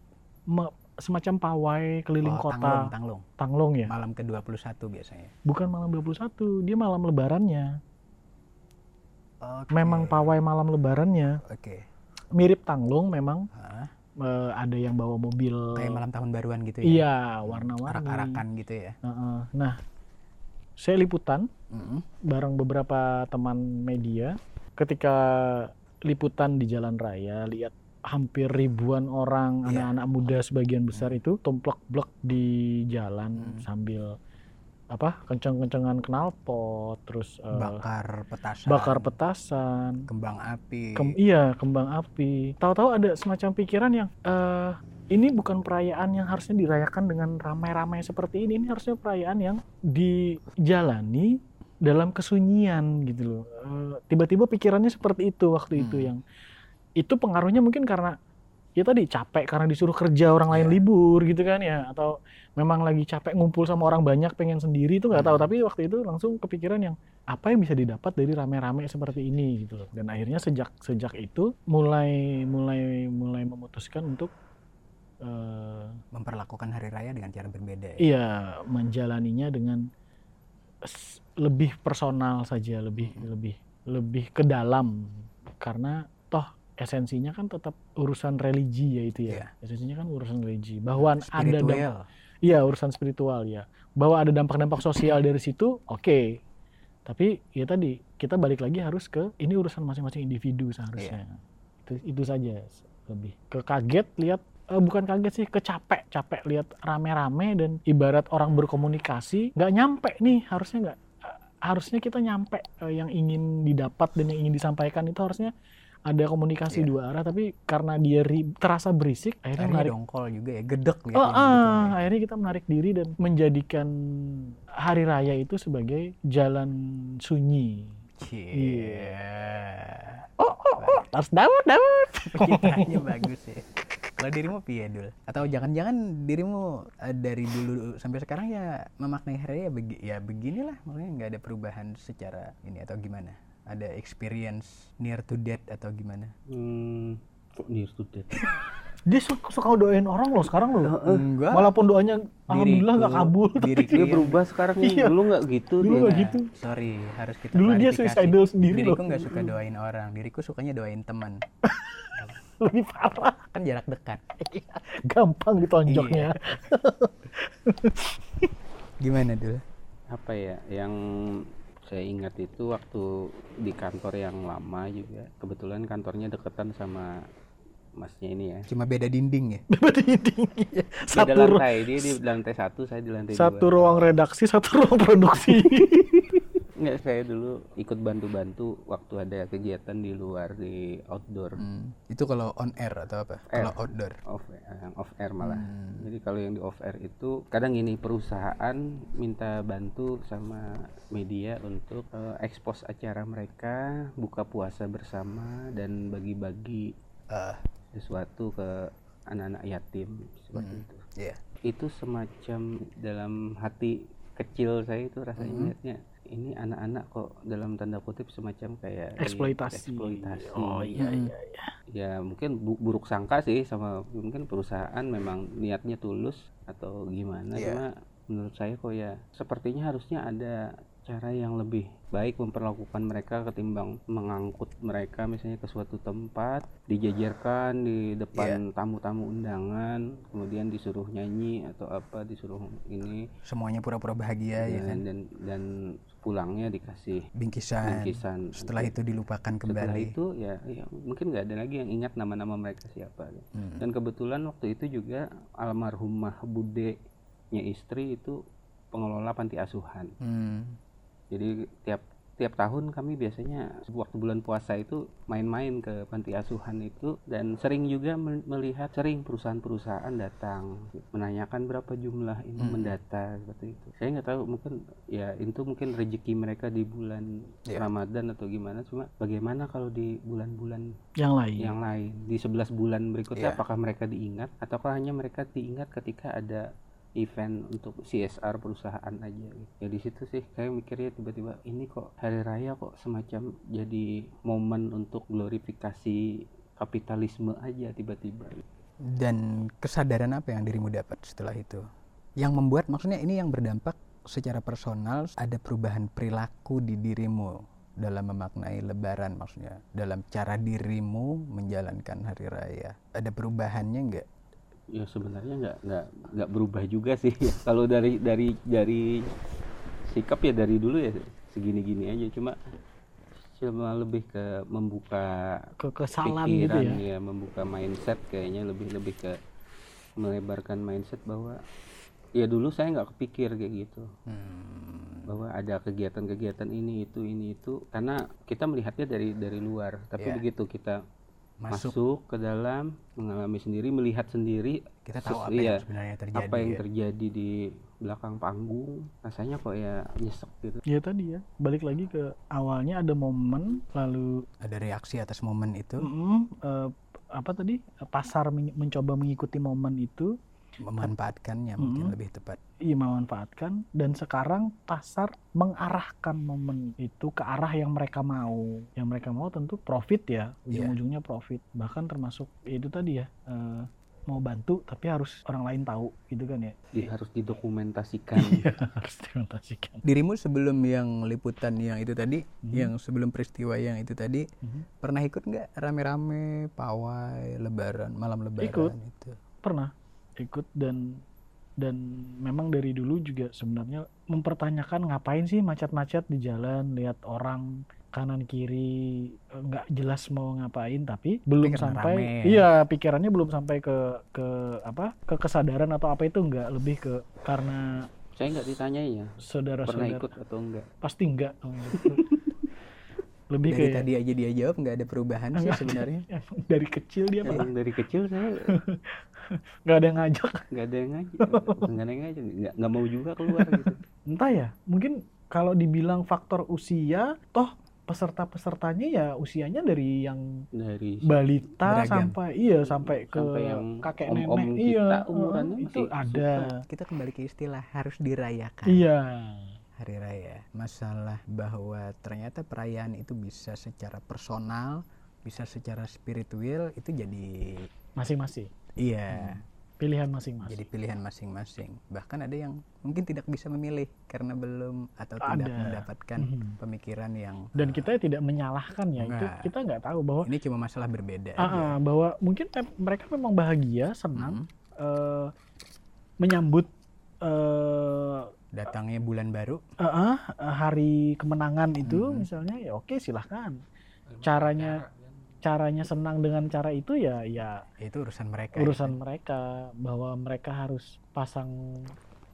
me- semacam pawai keliling oh, kota tanglung tanglung Tanglong ya malam ke-21 biasanya bukan malam 21 dia malam lebarannya Oke. memang pawai malam lebarannya Oke. mirip Tanglong memang Hah? eh, ada yang bawa mobil Kayak malam tahun baruan gitu ya? iya warna-warni Arak-arakan gitu ya? Heeh. nah saya liputan Mm-mm. bareng beberapa teman media ketika liputan di jalan raya lihat hampir ribuan orang Iya. anak-anak muda sebagian besar itu tumplek-blek di jalan Hmm. sambil apa kenceng-kencengan knalpot terus eh, Bakar petasan. bakar petasan Kembang api. Kem- iya kembang api tahu-tahu ada semacam pikiran yang eh ini bukan perayaan yang harusnya dirayakan dengan ramai-ramai seperti ini ini harusnya perayaan yang dijalani dalam kesunyian gitu loh Eh, tiba-tiba pikirannya seperti itu waktu itu Hmm. yang itu pengaruhnya mungkin karena ya tadi capek karena disuruh kerja orang lain Iya. libur gitu kan ya atau memang lagi capek ngumpul sama orang banyak pengen sendiri itu nggak tahu Hmm. tapi waktu itu langsung kepikiran yang apa yang bisa didapat dari rame-rame seperti ini gitu loh dan akhirnya sejak sejak itu mulai mulai mulai memutuskan untuk eh, Memperlakukan hari raya dengan cara berbeda ya? iya menjalaninya dengan lebih personal saja lebih Hmm. lebih lebih ke dalam karena esensinya kan tetap urusan religi ya itu ya. Iya. esensinya kan urusan religi. Bahwa ada dampak, Spiritual. iya urusan spiritual ya. Bahwa ada dampak-dampak sosial dari situ oke. Tapi ya tadi kita balik lagi harus ke ini urusan masing-masing individu seharusnya. Itu itu saja lebih. Ke kaget lihat eh, bukan kaget sih kecapek capek lihat rame-rame dan ibarat orang berkomunikasi nggak nyampe nih harusnya nggak eh, harusnya kita nyampe eh, yang ingin didapat dan yang ingin disampaikan itu harusnya ada komunikasi Iya. dua arah tapi karena dia ri- terasa berisik akhirnya Akhirnya menarik dongkol juga ya, gedek Oh, liatnya ah, gitu ya. akhirnya kita menarik diri dan menjadikan hari raya itu sebagai jalan sunyi. Cie. Oh, oh, oh, harus Daud, Daud. Pencitraannya bagus ya. Kalau dirimu piye dul? Atau jangan-jangan dirimu eh, dari dulu sampai sekarang ya memaknai hari raya begi, ya beginilah, makanya nggak ada perubahan secara ini atau gimana? Ada experience near to death atau gimana? Hmm, kok near to death? Dia suka, suka doain orang loh sekarang loh. Enggak. Walaupun doanya alhamdulillah nggak kabul. Diriku Dia yang- berubah sekarang nih. Iya. Dulu nggak gitu Dulu nggak gitu. Sorry, harus kita Dulu dia suicidal sendiri Diriku loh. nggak suka doain orang, diriku sukanya doain teman. Lebih parah. Kan jarak dekat. Gampang ditonjoknya. Gimana dul? Apa ya? Yang saya ingat itu waktu di kantor yang lama juga. Kebetulan kantornya deketan sama masnya ini ya. Cuma beda dinding ya? Tinggi tinggi. Beda Satu, ru- lantai, dia di lantai satu, saya di lantai satu dua. ruang redaksi, satu ruang produksi. Enggak, saya dulu ikut bantu-bantu waktu ada kegiatan di luar di outdoor. Hmm. Itu kalau on air atau apa? Kalau outdoor. off yang off air malah. Hmm. Jadi kalau yang di off air itu kadang ini perusahaan minta bantu sama media untuk eh, expose acara mereka, buka puasa bersama dan bagi-bagi Ah, sesuatu ke anak-anak yatim seperti Hmm. itu. iya. Itu semacam dalam hati kecil saya itu rasanya Hmm. Ini anak-anak kok dalam tanda kutip semacam kayak Eksploitasi. eksploitasi. Oh iya Hmm. iya iya. ya mungkin bu- buruk sangka sih sama mungkin perusahaan memang niatnya tulus atau gimana Iya. cuma menurut saya kok ya sepertinya harusnya ada cara yang lebih baik memperlakukan mereka ketimbang mengangkut mereka misalnya ke suatu tempat dijajarkan di depan tamu-tamu undangan kemudian disuruh nyanyi atau apa disuruh ini semuanya pura-pura bahagia ya dan kan dan, dan pulangnya dikasih bingkisan, bingkisan. Setelah itu dilupakan setelah kembali. itu ya, ya mungkin nggak ada lagi yang ingat nama-nama mereka siapa Hmm. dan kebetulan waktu itu juga almarhumah budenya istri itu pengelola panti asuhan. Hmm. jadi tiap tiap tahun kami biasanya waktu bulan puasa itu main-main ke panti asuhan itu dan sering juga mel- melihat sering perusahaan-perusahaan datang menanyakan berapa jumlah ini Hmm. mendata seperti itu saya nggak tahu mungkin ya itu mungkin rezeki mereka di bulan Iya. Ramadan atau gimana cuma bagaimana kalau di bulan-bulan Yang lain. yang lain di 11 bulan berikutnya Iya. apakah mereka diingat ataukah hanya mereka diingat ketika ada event untuk CSR perusahaan aja gitu. ya di situ sih kayak mikirnya tiba-tiba ini kok hari raya kok semacam jadi momen untuk glorifikasi kapitalisme aja tiba-tiba. Dan kesadaran apa yang dirimu dapat setelah itu? Yang membuat maksudnya ini yang berdampak secara personal ada perubahan perilaku di dirimu dalam memaknai lebaran maksudnya dalam cara dirimu menjalankan hari raya. Ada perubahannya enggak ya sebenarnya nggak nggak nggak berubah juga sih. Kalau dari dari dari sikap ya dari dulu ya segini-gini aja. Cuma cuma lebih ke membuka Kekesalan gitu pikiran ya. ya membuka mindset kayaknya lebih lebih ke melebarkan mindset bahwa ya dulu saya nggak kepikir kayak gitu. Hmm, bahwa ada kegiatan-kegiatan ini itu ini itu. Karena kita melihatnya dari dari luar. Tapi Iya. begitu kita masuk, masuk ke dalam mengalami sendiri melihat sendiri. Kita tahu apa iya, yang sebenarnya terjadi apa yang ya. terjadi di belakang panggung. Rasanya kok ya nyesek gitu. Ya tadi ya, balik lagi ke awalnya ada momen lalu ada reaksi atas momen itu. Mm, eh, apa tadi? Pasar men- mencoba mengikuti momen itu. Memanfaatkannya mungkin Mm-mm. lebih tepat iya memanfaatkan dan sekarang pasar mengarahkan momen itu ke arah yang mereka mau yang mereka mau tentu profit ya Iya. ujung-ujungnya profit bahkan termasuk ya itu tadi ya eh, mau bantu tapi harus orang lain tahu gitu kan ya Di- harus didokumentasikan iya harus dimentasikan dirimu sebelum yang liputan yang itu tadi Mhm. yang sebelum peristiwa yang itu tadi Mhm. pernah ikut nggak rame-rame pawai lebaran malam lebaran Ikut. itu pernah ikut dan dan memang dari dulu juga sebenarnya mempertanyakan ngapain sih macet-macet di jalan lihat orang kanan kiri eh, nggak jelas mau ngapain tapi belum karena sampai rame. iya pikirannya belum sampai ke ke apa ke kesadaran atau apa itu nggak lebih ke karena saya nggak ditanyai ya pernah saudara-saudara ikut atau enggak pasti enggak lebih dari kayak tadi aja dia jawab nggak ada perubahan sih sebenarnya. dari kecil dia Pak. Emang dari kecil saya nggak ada yang ngajak. Nggak ada yang ngajak. Nggak ada yang ngajak. Nggak nggak mau juga keluar gitu. Entah ya mungkin kalau dibilang faktor usia toh peserta-pesertanya ya usianya dari yang dari balita Beragam. sampai iya sampai ke Sampai yang kakek om-om nenek kita iya umurannya itu masih ada. kita kembali ke istilah harus dirayakan. Iya hari raya masalah bahwa ternyata perayaan itu bisa secara personal bisa secara spiritual itu jadi masing-masing iya pilihan masing-masing jadi pilihan masing-masing bahkan ada yang mungkin tidak bisa memilih karena belum atau tidak Ada. mendapatkan Mhm. pemikiran yang dan kita tidak menyalahkan ya itu kita nggak tahu bahwa ini cuma masalah berbeda aja. ah, bahwa mungkin mem- mereka memang bahagia senang Mhm. eh, menyambut eh, datangnya bulan baru. Eh, ah, hari kemenangan itu Mhm. misalnya ya oke silahkan. Caranya caranya senang dengan cara itu ya ya itu urusan mereka urusan mereka. Bahwa mereka harus pasang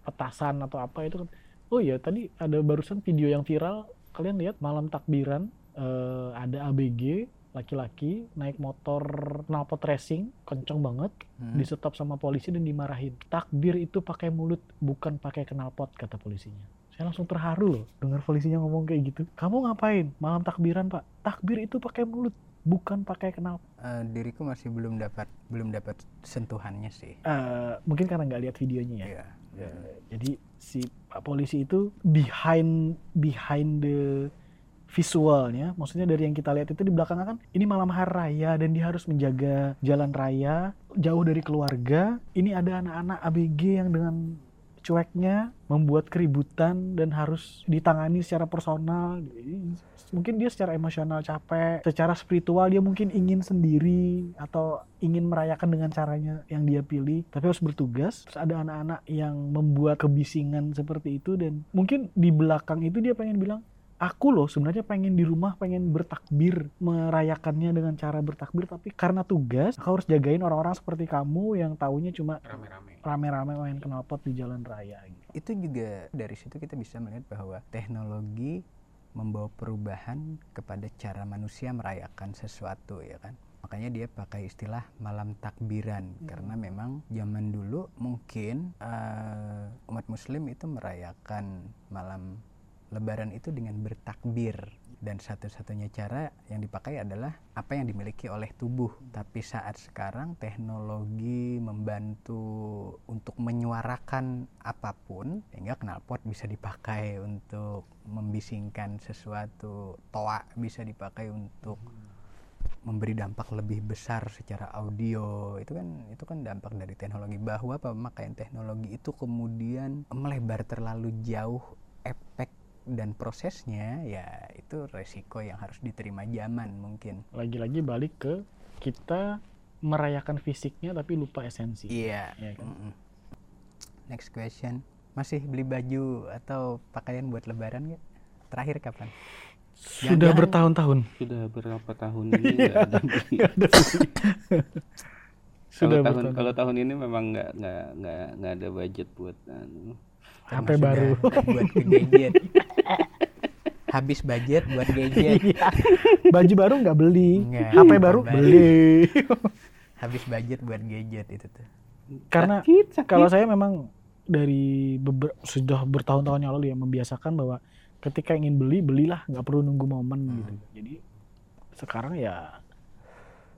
petasan atau apa itu kan. Oh ya tadi ada barusan video yang viral. Kalian lihat malam takbiran eh, ada ABG laki-laki naik motor knalpot racing kenceng banget Hmm. di stop sama polisi dan dimarahin. Takbir itu pakai mulut bukan pakai knalpot kata polisinya. Saya langsung terharu loh dengar polisinya ngomong kayak gitu. Kamu ngapain? Malam takbiran pak. Takbir itu pakai mulut bukan pakai knalpot. Eh, diriku masih belum dapat belum dapat sentuhannya sih. Eh, mungkin karena nggak lihat videonya ya? Iya. Eh, jadi si pak polisi itu behind behind the visualnya maksudnya dari yang kita lihat itu di belakangnya kan ini malam hari raya dan dia harus menjaga jalan raya jauh dari keluarga ini ada anak-anak ABG yang dengan cueknya membuat keributan dan harus ditangani secara personal. Mungkin dia secara emosional capek, secara spiritual dia mungkin ingin sendiri atau ingin merayakan dengan caranya yang dia pilih, tapi harus bertugas. Terus ada anak-anak yang membuat kebisingan seperti itu dan mungkin di belakang itu dia pengen bilang, aku loh sebenarnya pengen di rumah pengen bertakbir merayakannya dengan cara bertakbir tapi karena tugas aku harus jagain orang-orang seperti kamu yang taunya cuma rame-rame. rame-rame main knalpot di jalan raya gitu. itu juga dari situ kita bisa melihat bahwa teknologi membawa perubahan kepada cara manusia merayakan sesuatu ya kan? Makanya dia pakai istilah malam takbiran karena memang zaman dulu mungkin eh, umat muslim itu merayakan malam lebaran itu dengan bertakbir. Dan satu-satunya cara yang dipakai adalah apa yang dimiliki oleh tubuh. Tapi saat sekarang teknologi membantu untuk menyuarakan apa pun sehingga knalpot bisa dipakai untuk membisingkan sesuatu toa bisa dipakai untuk memberi dampak lebih besar secara audio. Itu kan itu kan dampak dari teknologi. Bahwa pemakaian teknologi itu kemudian melebar terlalu jauh dan prosesnya ya itu resiko yang harus diterima zaman mungkin Lagi-lagi balik ke kita merayakan fisiknya tapi lupa esensi. iya Iya kan? Mm-mm. next question masih beli baju atau pakaian buat lebaran nggak terakhir kapan Sudah Jangan-jangan- bertahun-tahun. sudah berapa tahun ini nggak ada beli. Beli. kalau Sudah tahun bertahun. kalau tahun ini memang nggak nggak nggak nggak ada budget buat anu. HP baru. sudah buat gadget habis budget buat gadget Iya. Baju baru nggak beli. Nggak, HP baru beli. habis budget buat gadget itu tuh Karena Sakit, sakit. kalau saya memang dari beber- sudah bertahun-tahun yang lalu ya membiasakan bahwa ketika ingin beli belilah nggak perlu nunggu momen Hmm. gitu. Jadi sekarang ya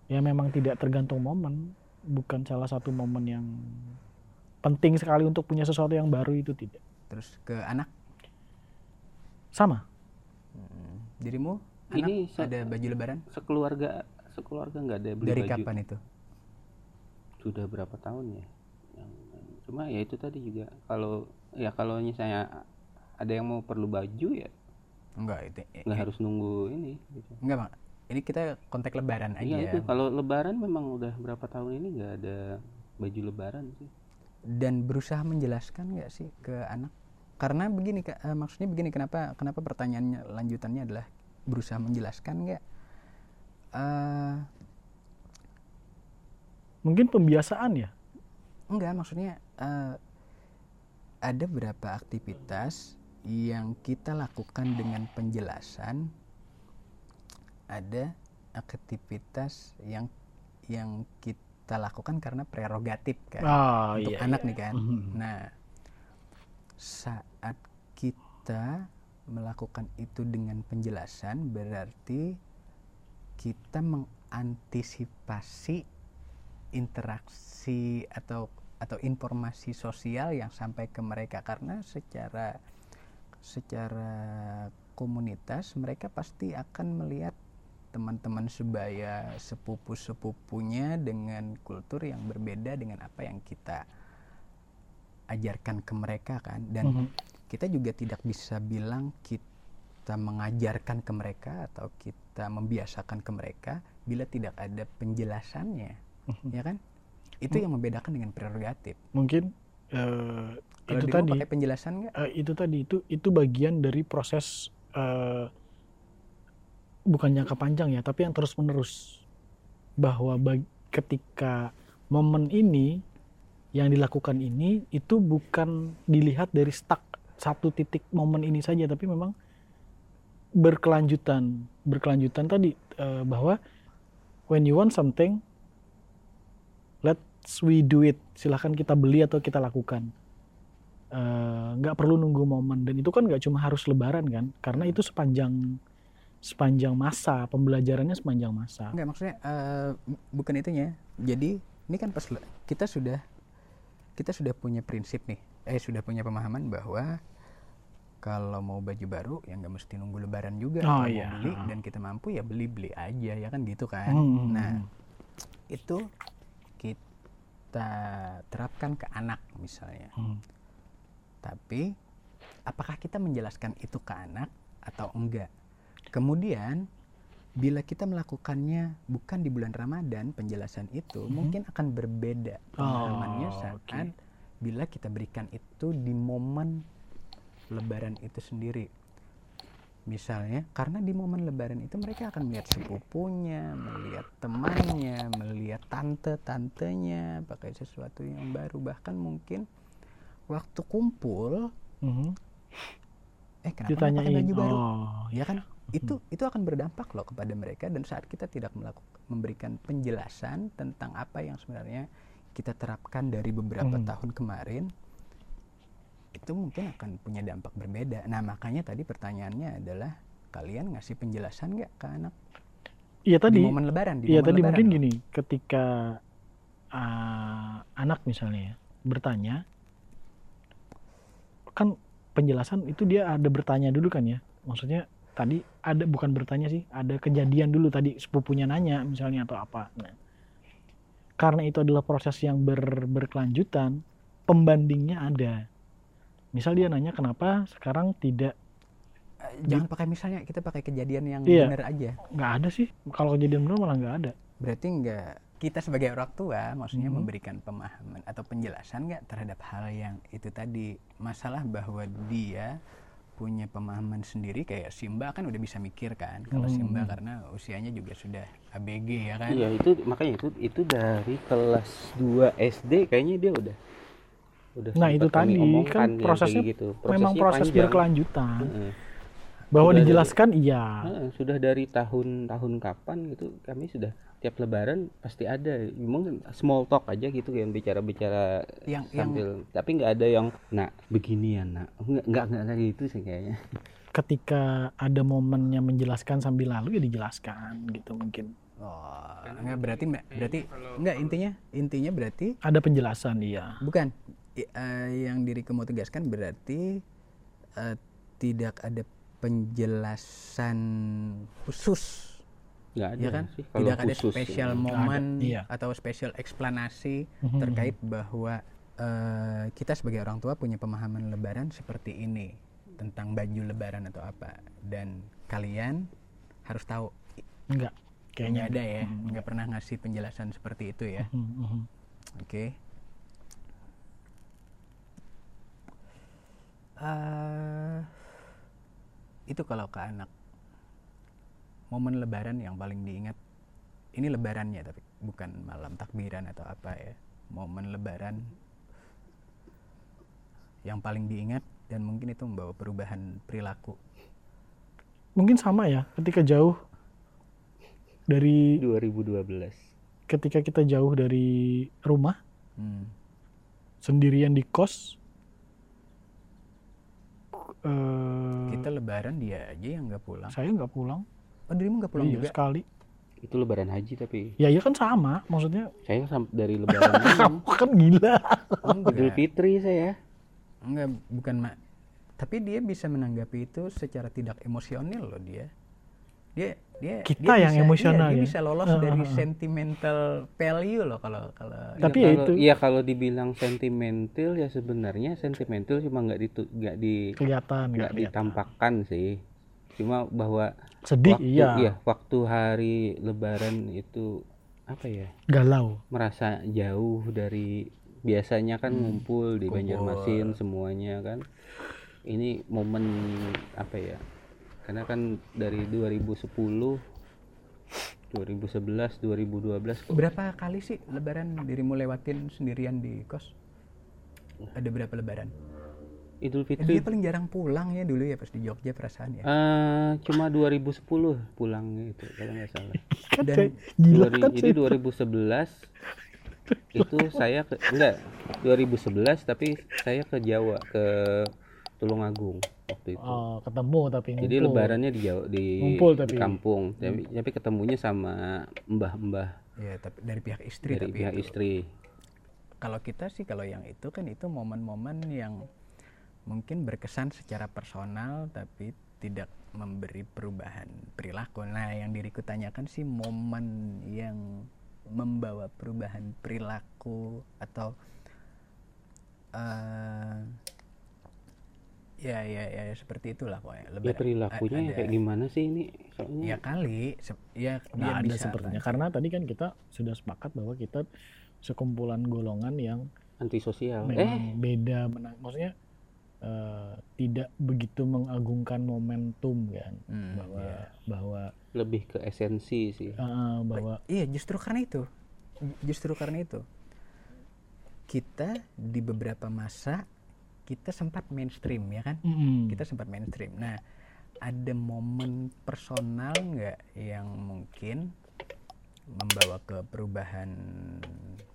ya memang tidak tergantung momen, bukan salah satu momen yang penting sekali untuk punya sesuatu yang baru itu tidak. terus ke anak Sama. Dirimu? Anak? Ini se- ada baju lebaran? sekeluarga sekeluarga nggak ada beli dari baju. kapan itu? Sudah berapa tahun ya? Yang- cuma ya itu tadi juga kalau ya kalau misalnya ada yang mau perlu baju ya enggak itu eh, nggak harus nunggu ini gitu. enggak bang ini kita kontak lebaran aja. Iya itu kalau lebaran memang udah berapa tahun ini nggak ada baju lebaran sih. Dan berusaha menjelaskan nggak sih ke anak karena begini Kak, eh, maksudnya begini kenapa kenapa pertanyaannya lanjutannya adalah berusaha menjelaskan nggak Eh, Mungkin pembiasaan ya. enggak maksudnya eh, ada beberapa aktivitas yang kita lakukan dengan penjelasan ada aktivitas yang yang kita lakukan karena prerogatif kan Oh untuk iya. anak iya. nih kan. Mhm. Nah, saat kita melakukan itu dengan penjelasan berarti kita mengantisipasi interaksi atau atau informasi sosial yang sampai ke mereka. Karena secara secara komunitas mereka pasti akan melihat teman-teman sebaya sepupu-sepupunya dengan kultur yang berbeda dengan apa yang kita ajarkan ke mereka kan dan Mhm. kita juga tidak bisa bilang kita mengajarkan ke mereka atau kita membiasakan ke mereka bila tidak ada penjelasannya Mhm. ya kan itu yang membedakan dengan prerogatif Mungkin eh, kalau itu tadi. pakai penjelasan nggak Eh, itu tadi itu itu bagian dari proses eh, bukan jangka panjang ya tapi yang terus menerus bahwa bag- ketika momen ini yang dilakukan ini itu bukan dilihat dari stuck satu titik momen ini saja tapi memang berkelanjutan. Berkelanjutan tadi eh, bahwa when you want something let's we do it. Silahkan kita beli atau kita lakukan. Eh, nggak perlu nunggu momen. Dan itu kan nggak cuma harus lebaran kan? Karena itu sepanjang sepanjang masa. Pembelajarannya sepanjang masa. Nggak maksudnya eh, bukan itunya. Jadi ini kan pas kita sudah kita sudah punya prinsip nih eh sudah punya pemahaman bahwa kalau mau baju baru ya nggak mesti nunggu lebaran juga Oh, kalau iya. mau beli dan kita mampu ya beli beli aja ya kan gitu kan Hmm. nah itu kita terapkan ke anak misalnya Hmm. tapi apakah kita menjelaskan itu ke anak atau enggak kemudian bila kita melakukannya bukan di bulan Ramadan penjelasan itu mungkin akan berbeda pemahamannya Oh, saat oke. bila kita berikan itu di momen lebaran itu sendiri misalnya karena di momen lebaran itu mereka akan melihat sepupunya melihat temannya melihat tante tantenya pakai sesuatu yang baru bahkan mungkin waktu kumpul Mhm. eh kenapa nggak pakai Ditanyain. baju baru Oh, ya kan itu itu akan berdampak loh kepada mereka dan saat kita tidak melakukan memberikan penjelasan tentang apa yang sebenarnya kita terapkan dari beberapa Hmm. tahun kemarin itu mungkin akan punya dampak berbeda nah makanya tadi pertanyaannya adalah kalian ngasih penjelasan nggak ke anak Iya tadi. di momen lebaran Iya tadi lebaran mungkin loh. gini, ketika uh, anak misalnya ya, bertanya, kan penjelasan itu dia ada bertanya dulu kan ya, maksudnya tadi ada bukan bertanya sih, ada kejadian dulu tadi sepupunya nanya misalnya atau apa. Nah, karena itu adalah proses yang ber- berkelanjutan, pembandingnya ada. Misal dia nanya kenapa sekarang tidak Eh, jangan pakai misalnya kita pakai kejadian yang Iya. benar aja nggak ada sih, kalau kejadian benar malah nggak ada. berarti nggak kita sebagai orang tua maksudnya Mhm. memberikan pemahaman atau penjelasan nggak terhadap hal yang itu tadi masalah bahwa dia punya pemahaman sendiri kayak Simba kan udah bisa mikir kan kalau Mhm. Simba karena usianya juga sudah ABG ya kan Iya itu makanya itu itu dari kelas 2 SD kayaknya dia udah udah Nah itu tadi kan prosesnya gitu. memang Prosesnya proses panjang. berkelanjutan. Heeh. Bahwa Sudah dijelaskan iya. Heeh, sudah dari tahun-tahun kapan gitu kami sudah tiap lebaran pasti ada memang small talk aja gitu yang bicara-bicara yang yang sambil tapi nggak ada yang nak begini ya nak nggak nggak nggak kayak gitu sih kayaknya Ketika ada momennya menjelaskan sambil lalu ya dijelaskan gitu mungkin. oh enggak berarti berarti enggak intinya intinya berarti Ada penjelasan iya. bukan I- eh, yang diriku mau tegaskan berarti eh, tidak ada penjelasan khusus nggak ada ya kan sih kalau tidak ada khusus spesial ya. momen iya. atau spesial eksplanasi Mhm. terkait bahwa eh, kita sebagai orang tua punya pemahaman lebaran seperti ini tentang baju lebaran atau apa dan kalian harus tahu Enggak. kayaknya ada ya nggak pernah ngasih penjelasan seperti itu ya Mhm, mhm. oke Eh, itu kalau ke anak momen lebaran yang paling diingat? Ini lebarannya tapi bukan malam takbiran atau apa ya. Momen lebaran yang paling diingat dan mungkin itu membawa perubahan perilaku. Mungkin sama ya ketika jauh dari 2012 ketika kita jauh dari rumah Hmm. sendirian di kos eh, kita lebaran dia aja yang nggak pulang. saya nggak pulang oh dirimu nggak pulang iya, juga sekali itu lebaran haji tapi ya iya kan sama maksudnya saya sam- dari lebaran kamu kan gila Oh, Idul Fitri saya Enggak, bukan mak. Tapi dia bisa menanggapi itu secara tidak emosional loh dia. Dia dia Kita dia yang bisa- emosional iya, dia ya. bisa lolos Ah, dari sentimental value loh kalau kalau Tapi Ya, ya kalau- itu. Iya kalau dibilang sentimental ya sebenarnya sentimental cuma nggak ditu nggak di kelihatan nggak ditampakkan sih. Cuma bahwa sedih waktu iya waktu hari Lebaran itu apa ya galau merasa jauh dari biasanya kan ngumpul di kumpul. Banjarmasin semuanya kan. Ini momen apa ya? Karena kan dari 2010 2011 2012 berapa kali sih lebaran dirimu lewatin sendirian di kos? Ada berapa lebaran? Idul Fitri dia paling jarang pulang ya dulu ya pas di Jogja perasaan ya. Eh, cuma 2010 pulangnya itu kalau nggak salah. kan Dan gila kan jadi saya 2011 itu saya ke, enggak 2011 tapi saya ke Jawa ke Tulungagung waktu itu. oh, ketemu tapi Jadi ngumpul. lebarannya di Jawa di, Ngumpul di tapi. kampung. Tapi, tapi ketemunya sama mbah-mbah ya tapi dari pihak istri dari tapi pihak itu. istri. kalau kita sih kalau yang itu kan itu momen-momen yang mungkin berkesan secara personal tapi tidak memberi perubahan perilaku. Nah, yang diriku tanyakan sih momen yang membawa perubahan perilaku atau eh, ya ya ya seperti itulah pokoknya. Ya Lebaran- perilakunya a- ya ada- kayak gimana sih ini? Soalnya ya kali se- ya nggak dia ada bisa sepertinya. apa. karena tadi kan kita sudah sepakat bahwa kita sekumpulan golongan yang antisosial. eh. memang beda menang. Maksudnya eh, tidak begitu mengagungkan momentum kan Hmm, bahwa iya. bahwa lebih ke esensi sih. Eh, bahwa iya justru karena itu. Justru karena itu. Kita di beberapa masa kita sempat mainstream ya kan? Mm-mm. kita sempat mainstream. Nah ada momen personal nggak yang mungkin membawa ke perubahan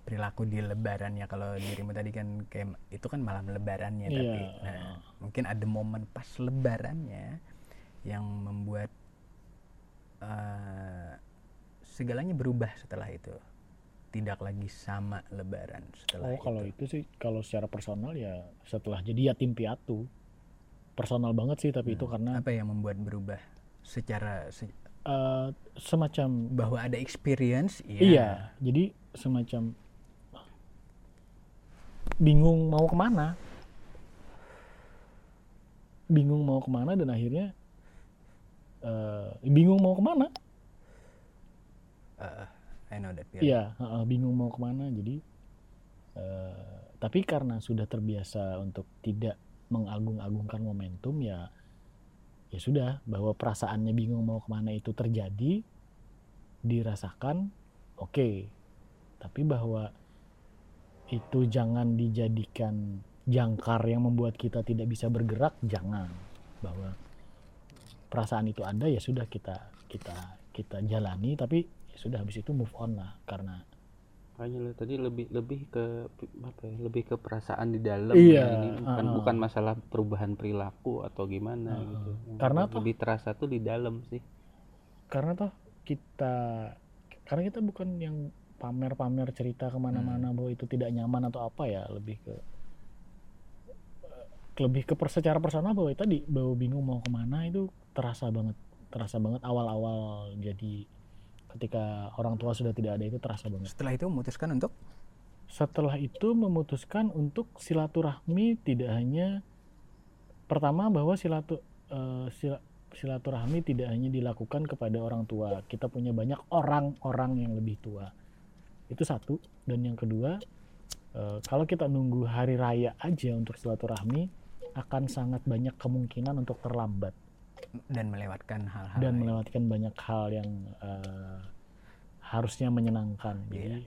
perilaku di lebaran ya. Kalau dirimu tadi kan kayak itu kan malam lebarannya tapi Iya. nah, mungkin ada momen pas lebarannya yang membuat eh, segalanya berubah setelah itu. Tidak lagi sama lebaran setelah oh kalau itu. itu sih kalau secara personal ya setelah jadi yatim piatu. Personal banget sih tapi itu karena apa yang membuat berubah secara se- eh, semacam bahwa ada experience iya, Iya, jadi semacam bingung mau ke mana, bingung mau ke mana dan akhirnya eh, bingung mau ke mana. Uh, I know that feeling. Iya, heeh, bingung mau ke mana. Jadi, eh, tapi karena sudah terbiasa untuk tidak mengagung-agungkan momentum, ya, ya sudah bahwa perasaannya bingung mau ke mana itu terjadi, dirasakan, oke. Tapi bahwa itu jangan dijadikan jangkar yang membuat kita tidak bisa bergerak, jangan. Bahwa perasaan itu ada, ya sudah kita kita kita jalani, tapi ya sudah habis itu move on lah karena makanya lo tadi lebih lebih ke apa ya lebih ke perasaan di dalam Iya, ya, ini bukan uh-uh. bukan masalah perubahan perilaku atau gimana Uh-uh. gitu Karena lebih, toh- lebih terasa tuh di dalam sih karena toh kita karena kita bukan yang pamer-pamer cerita ke mana-mana bahwa itu tidak nyaman atau apa ya lebih ke lebih ke secara personal bahwa tadi bahwa bingung mau ke mana itu terasa banget terasa banget awal-awal jadi ketika orang tua sudah tidak ada itu terasa banget. Setelah itu memutuskan untuk? Setelah itu memutuskan untuk silaturahmi tidak hanya pertama bahwa silatu eh, sila- silaturahmi tidak hanya dilakukan kepada orang tua. Kita punya banyak orang-orang yang lebih tua. Itu satu. Dan yang kedua eh, kalau kita nunggu hari raya aja untuk silaturahmi akan sangat banyak kemungkinan untuk terlambat dan melewatkan hal-hal dan lain. melewatkan banyak hal yang eh, harusnya menyenangkan jadi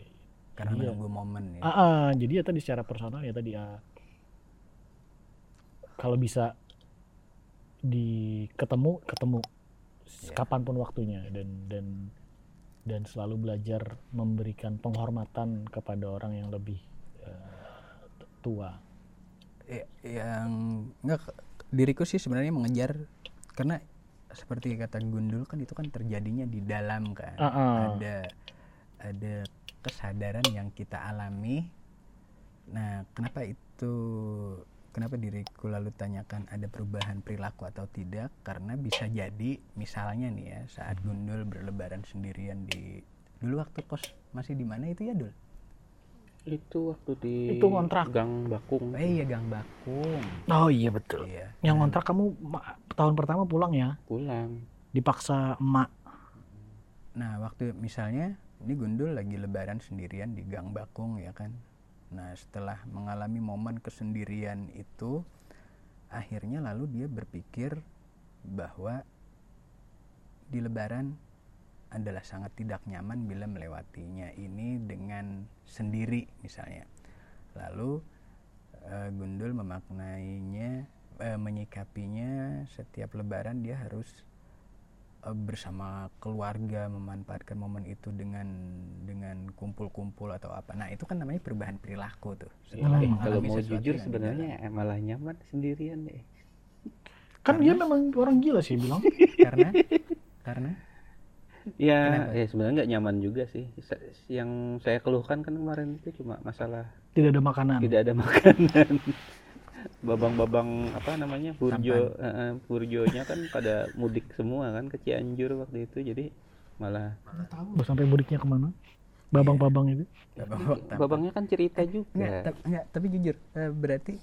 karena jadi ya- menunggu momen ya. Ah, ah, jadi ya tadi secara personal ya tadi ah, kalau bisa di ketemu ketemu Iya. kapan pun waktunya dan dan dan selalu belajar memberikan penghormatan kepada orang yang lebih t- tua. Ya, yang enggak diriku sih sebenarnya mengejar karena seperti kata Gundul kan itu kan terjadinya di dalam kan Ah, ah. ada ada kesadaran yang kita alami nah kenapa itu kenapa diriku lalu tanyakan ada perubahan perilaku atau tidak karena bisa jadi misalnya nih ya saat Gundul berlebaran sendirian di dulu waktu kos masih di mana itu ya Dul? Itu waktu di Itu ngontrak. gang bakung Eh iya Gang Bakung. Oh iya betul. Iya. Yang ngontrak kamu tahun pertama pulang ya, pulang dipaksa emak. Nah, waktu misalnya ini Gundul lagi lebaran sendirian di Gang Bakung ya kan. Nah, setelah mengalami momen kesendirian itu akhirnya lalu dia berpikir bahwa di lebaran adalah sangat tidak nyaman bila melewatinya ini dengan sendiri misalnya. Lalu eh, Gundul memaknainya eh, menyikapinya setiap lebaran dia harus eh, bersama keluarga memanfaatkan momen itu dengan dengan kumpul-kumpul atau apa. Nah, itu kan namanya perubahan perilaku tuh. Setelah Eh, mengalami kalau mau jujur sebenarnya eh, malah nyaman sendirian deh Kan dia memang orang gila sih bilang. karena karena ya Kenapa? ya sebenarnya nggak nyaman juga sih yang saya keluhkan kan kemarin itu cuma masalah Tidak ada makanan. tidak ada makanan babang-babang apa namanya burjo eh, eh, burjonya kan pada mudik semua kan ke Cianjur waktu itu jadi malah Tahu sampai mudiknya ke mana? Babang-babang itu. babang babangnya kan cerita juga Enggak, tapi, enggak, tapi jujur eh, berarti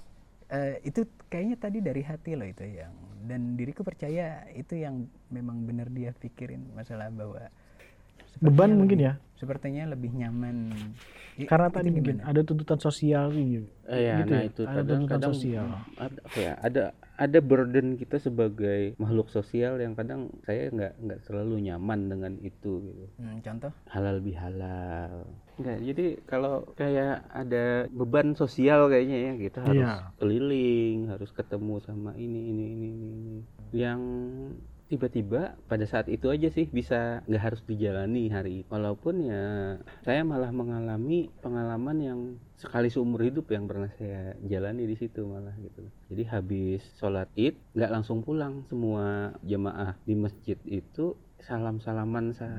eh, itu kayaknya tadi dari hati loh itu yang dan diriku percaya itu yang memang benar dia pikirin masalah bahwa Beban mungkin lebih- ya? sepertinya lebih nyaman Karena itu tadi mungkin ada tuntutan sosial gitu. Eh, ya, Gitu nah ya, itu ada kadang tuntutan kadang sosial. ada apa ya ada ada burden kita sebagai makhluk sosial yang kadang saya nggak nggak selalu nyaman dengan itu gitu Hmm, contoh halal bihalal Enggak, jadi kalau kayak ada beban sosial kayaknya ya kita harus Iya. keliling harus ketemu sama ini ini ini ini, ini. yang tiba-tiba pada saat itu aja sih bisa nggak harus dijalani hari itu walaupun ya saya malah mengalami pengalaman yang sekali seumur hidup yang pernah saya jalani di situ malah gitu. Jadi habis sholat id nggak langsung pulang semua jemaah di masjid itu salam salaman sa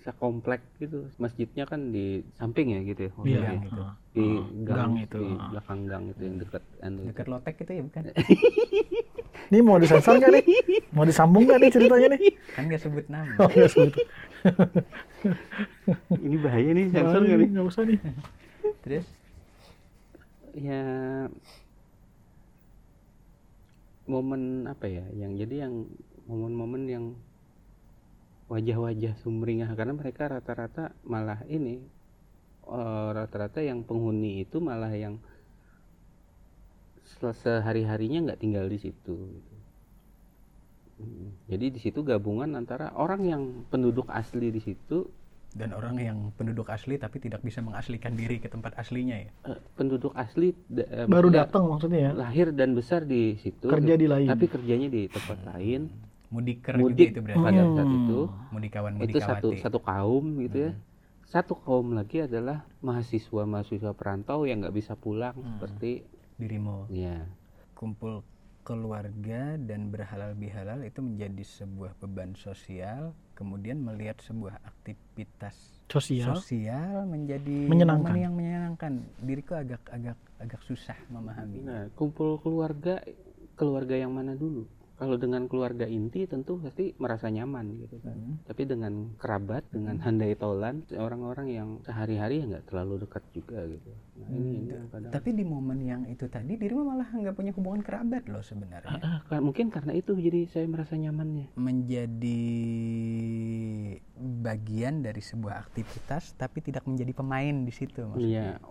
sekomplek gitu. Masjidnya kan di samping ya gitu ya Iya. gitu. di gang, gang itu, di belakang gang itu yang dekat anu. Dekat lotek itu ya bukan Ini mau disensor nggak nih? Mau disambung nggak nih ceritanya nih? kan nggak sebut nama Oh, nggak sebut. ini bahaya nih sensor nggak nih Nggak usah nih. terus ya momen apa ya yang jadi yang momen-momen yang wajah-wajah sumringah karena mereka rata-rata malah ini eh, rata-rata yang penghuni itu malah yang se- sehari-harinya nggak tinggal di situ gitu. Mm, jadi di situ gabungan antara orang yang penduduk asli di situ dan orang yang penduduk asli tapi tidak bisa mengaslikan diri ke tempat aslinya ya eh, penduduk asli eh, Baru datang maksudnya ya. lahir dan besar di situ Kerja di lain. tapi kerjanya di tempat lain mudiker mudik juga itu berarti pada Hmm. saat itu mudikawan itu satu mudikawati satu kaum gitu ya Hmm. satu kaum lagi adalah mahasiswa mahasiswa perantau yang nggak bisa pulang Hmm. seperti dirimu. Ya kumpul keluarga dan berhalal bihalal itu menjadi sebuah beban sosial kemudian melihat sebuah aktivitas Sosial. sosial menjadi Menyenangkan. momen yang menyenangkan. Diriku agak agak agak susah memahami. Nah kumpul keluarga keluarga yang mana dulu kalau dengan keluarga inti tentu pasti merasa nyaman gitu kan Hmm. tapi dengan kerabat dengan handai tolan orang-orang yang sehari-hari ya nggak terlalu dekat juga gitu nah ini, ini yang kadang tapi di momen yang itu tadi dirimu malah nggak punya hubungan kerabat loh sebenarnya Ah, kan- mungkin karena itu jadi saya merasa nyamannya menjadi bagian dari sebuah aktivitas tapi tidak menjadi pemain di situ maksudnya. Iya,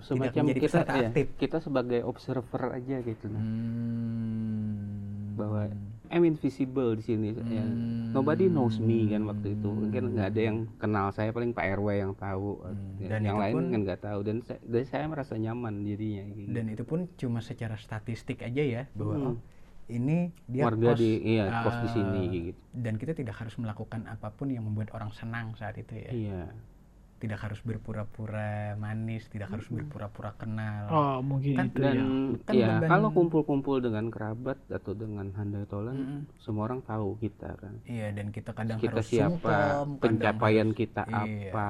semacam kita ya, aktif. kita sebagai observer aja gitu nah. Hmm. Bahwa I'm invisible di sini ya. Hmm. Nobody knows me kan waktu itu. Mungkin nggak ada yang kenal saya paling Pak RW yang tahu. Ya, Dan yang lain pun- kan nggak tahu dan saya, dan saya merasa nyaman dirinya gitu. dan itu pun cuma secara statistik aja ya bahwa Hmm. oh, ini dia warga kos, di iya kos di sini gitu. dan kita tidak harus melakukan apa pun yang membuat orang senang saat itu ya Iya. Tidak harus berpura-pura manis tidak harus berpura-pura kenal Oh, mungkin Kan- itu Dan ya. Kan ya beban- kalau kumpul-kumpul dengan kerabat atau dengan handai tolan, Mm-mm. semua orang tahu kita kan. iya dan kita kadang kita harus siapa, sungkem, kadang pencapaian harus- kita iya, apa,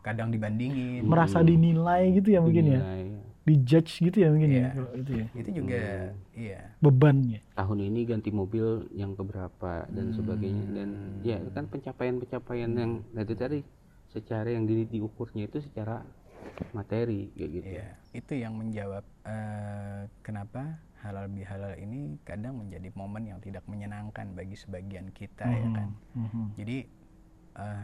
kadang dibandingin Merasa dinilai gitu ya mungkin ya. dinilai. Dijudge gitu ya mungkin Iya. ya. Itu ya. itu juga Hmm. iya Bebannya. tahun ini ganti mobil yang keberapa dan sebagainya dan ya itu kan pencapaian-pencapaian yang nah itu tadi secara yang di, diukurnya itu secara materi kayak gitu Iya, itu yang menjawab eh, kenapa halal bihalal ini kadang menjadi momen yang tidak menyenangkan bagi sebagian kita ya kan. Mhm. Jadi eh,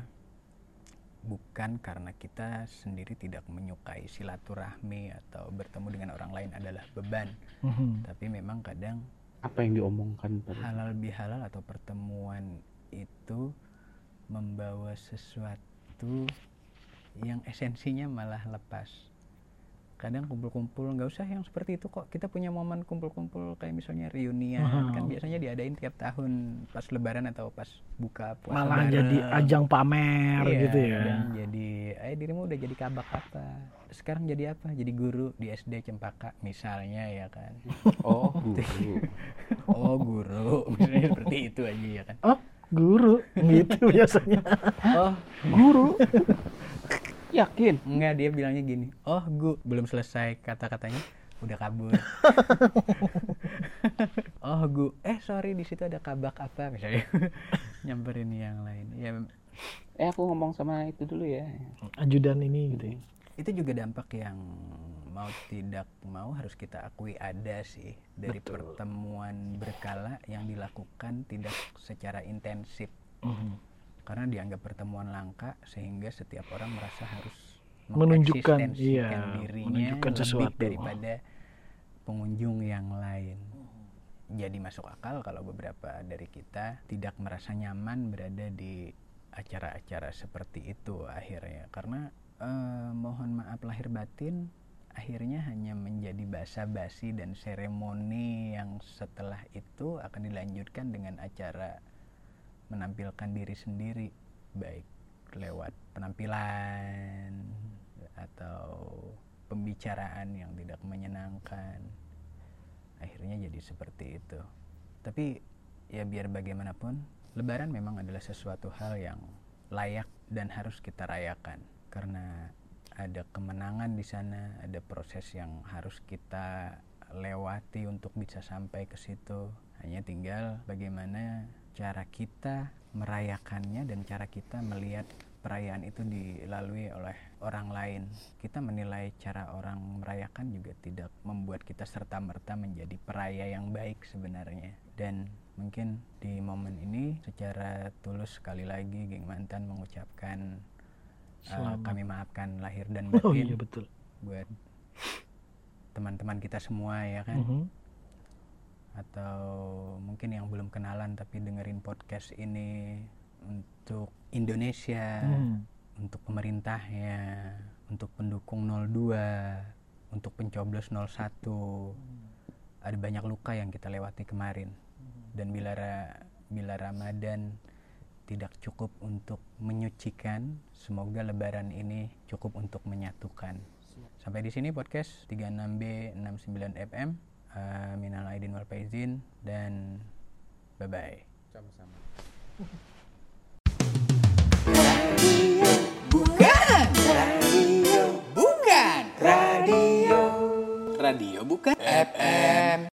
bukan karena kita sendiri tidak menyukai silaturahmi atau bertemu dengan orang lain adalah beban, Mhm. tapi memang kadang apa yang diomongkan pada halal bihalal atau pertemuan itu membawa sesuatu yang esensinya malah lepas kadang kumpul-kumpul nggak usah yang seperti itu kok kita punya momen kumpul-kumpul kayak misalnya reunian Wow. kan biasanya diadain tiap tahun pas lebaran atau pas buka puasa Malah bareng. jadi ajang pamer Iya, gitu ya. dan jadi eh dirimu udah jadi kabak apa sekarang jadi apa jadi guru di SD Cempaka misalnya ya kan oh guru. oh guru misalnya seperti itu aja ya kan Oh, guru gitu biasanya. oh. Guru. yakin? Enggak dia bilangnya gini. Oh gu belum selesai kata-katanya udah kabur. Oh gu eh sorry di situ ada kabak apa misalnya. Nyamperin yang lain. Ya eh aku ngomong sama itu dulu ya. Ajudan ini gitu ya. Itu juga dampak yang mau tidak mau harus kita akui ada sih dari Betul. pertemuan berkala yang dilakukan tidak secara intensif Mhm. karena dianggap pertemuan langka sehingga setiap orang merasa harus Menunjukkan, iya, dirinya menunjukkan lebih sesuatu. daripada pengunjung yang lain. Jadi masuk akal kalau beberapa dari kita tidak merasa nyaman berada di acara-acara seperti itu akhirnya karena eh, mohon maaf lahir batin akhirnya hanya menjadi basa-basi dan seremoni yang setelah itu akan dilanjutkan dengan acara menampilkan diri sendiri baik lewat penampilan atau pembicaraan yang tidak menyenangkan. Akhirnya jadi seperti itu. Tapi ya biar bagaimanapun lebaran memang adalah sesuatu hal yang layak dan harus kita rayakan karena ada kemenangan di sana ada proses yang harus kita lewati untuk bisa sampai ke situ hanya tinggal bagaimana cara kita merayakannya dan cara kita melihat perayaan itu dilalui oleh orang lain. Kita menilai cara orang merayakan juga tidak membuat kita serta-merta menjadi peraya yang baik sebenarnya. Dan mungkin di momen ini secara tulus sekali lagi geng mantan mengucapkan uh, Selamat. kami maafkan lahir dan Oh batin iya betul. buat teman-teman kita semua ya kan Mhm. atau mungkin yang belum kenalan tapi dengerin podcast ini untuk Indonesia, Hmm. untuk pemerintahnya, untuk pendukung 02, untuk pencoblos 01. Ada banyak luka yang kita lewati kemarin. Dan bila ra- bila Ramadan tidak cukup untuk menyucikan, semoga lebaran ini cukup untuk menyatukan. Sampai di sini podcast 36B 69 FM. Uh, minal aidin wal faizin dan bye bye. Sama-sama. Bukan radio, bukan radio, radio bukan FM.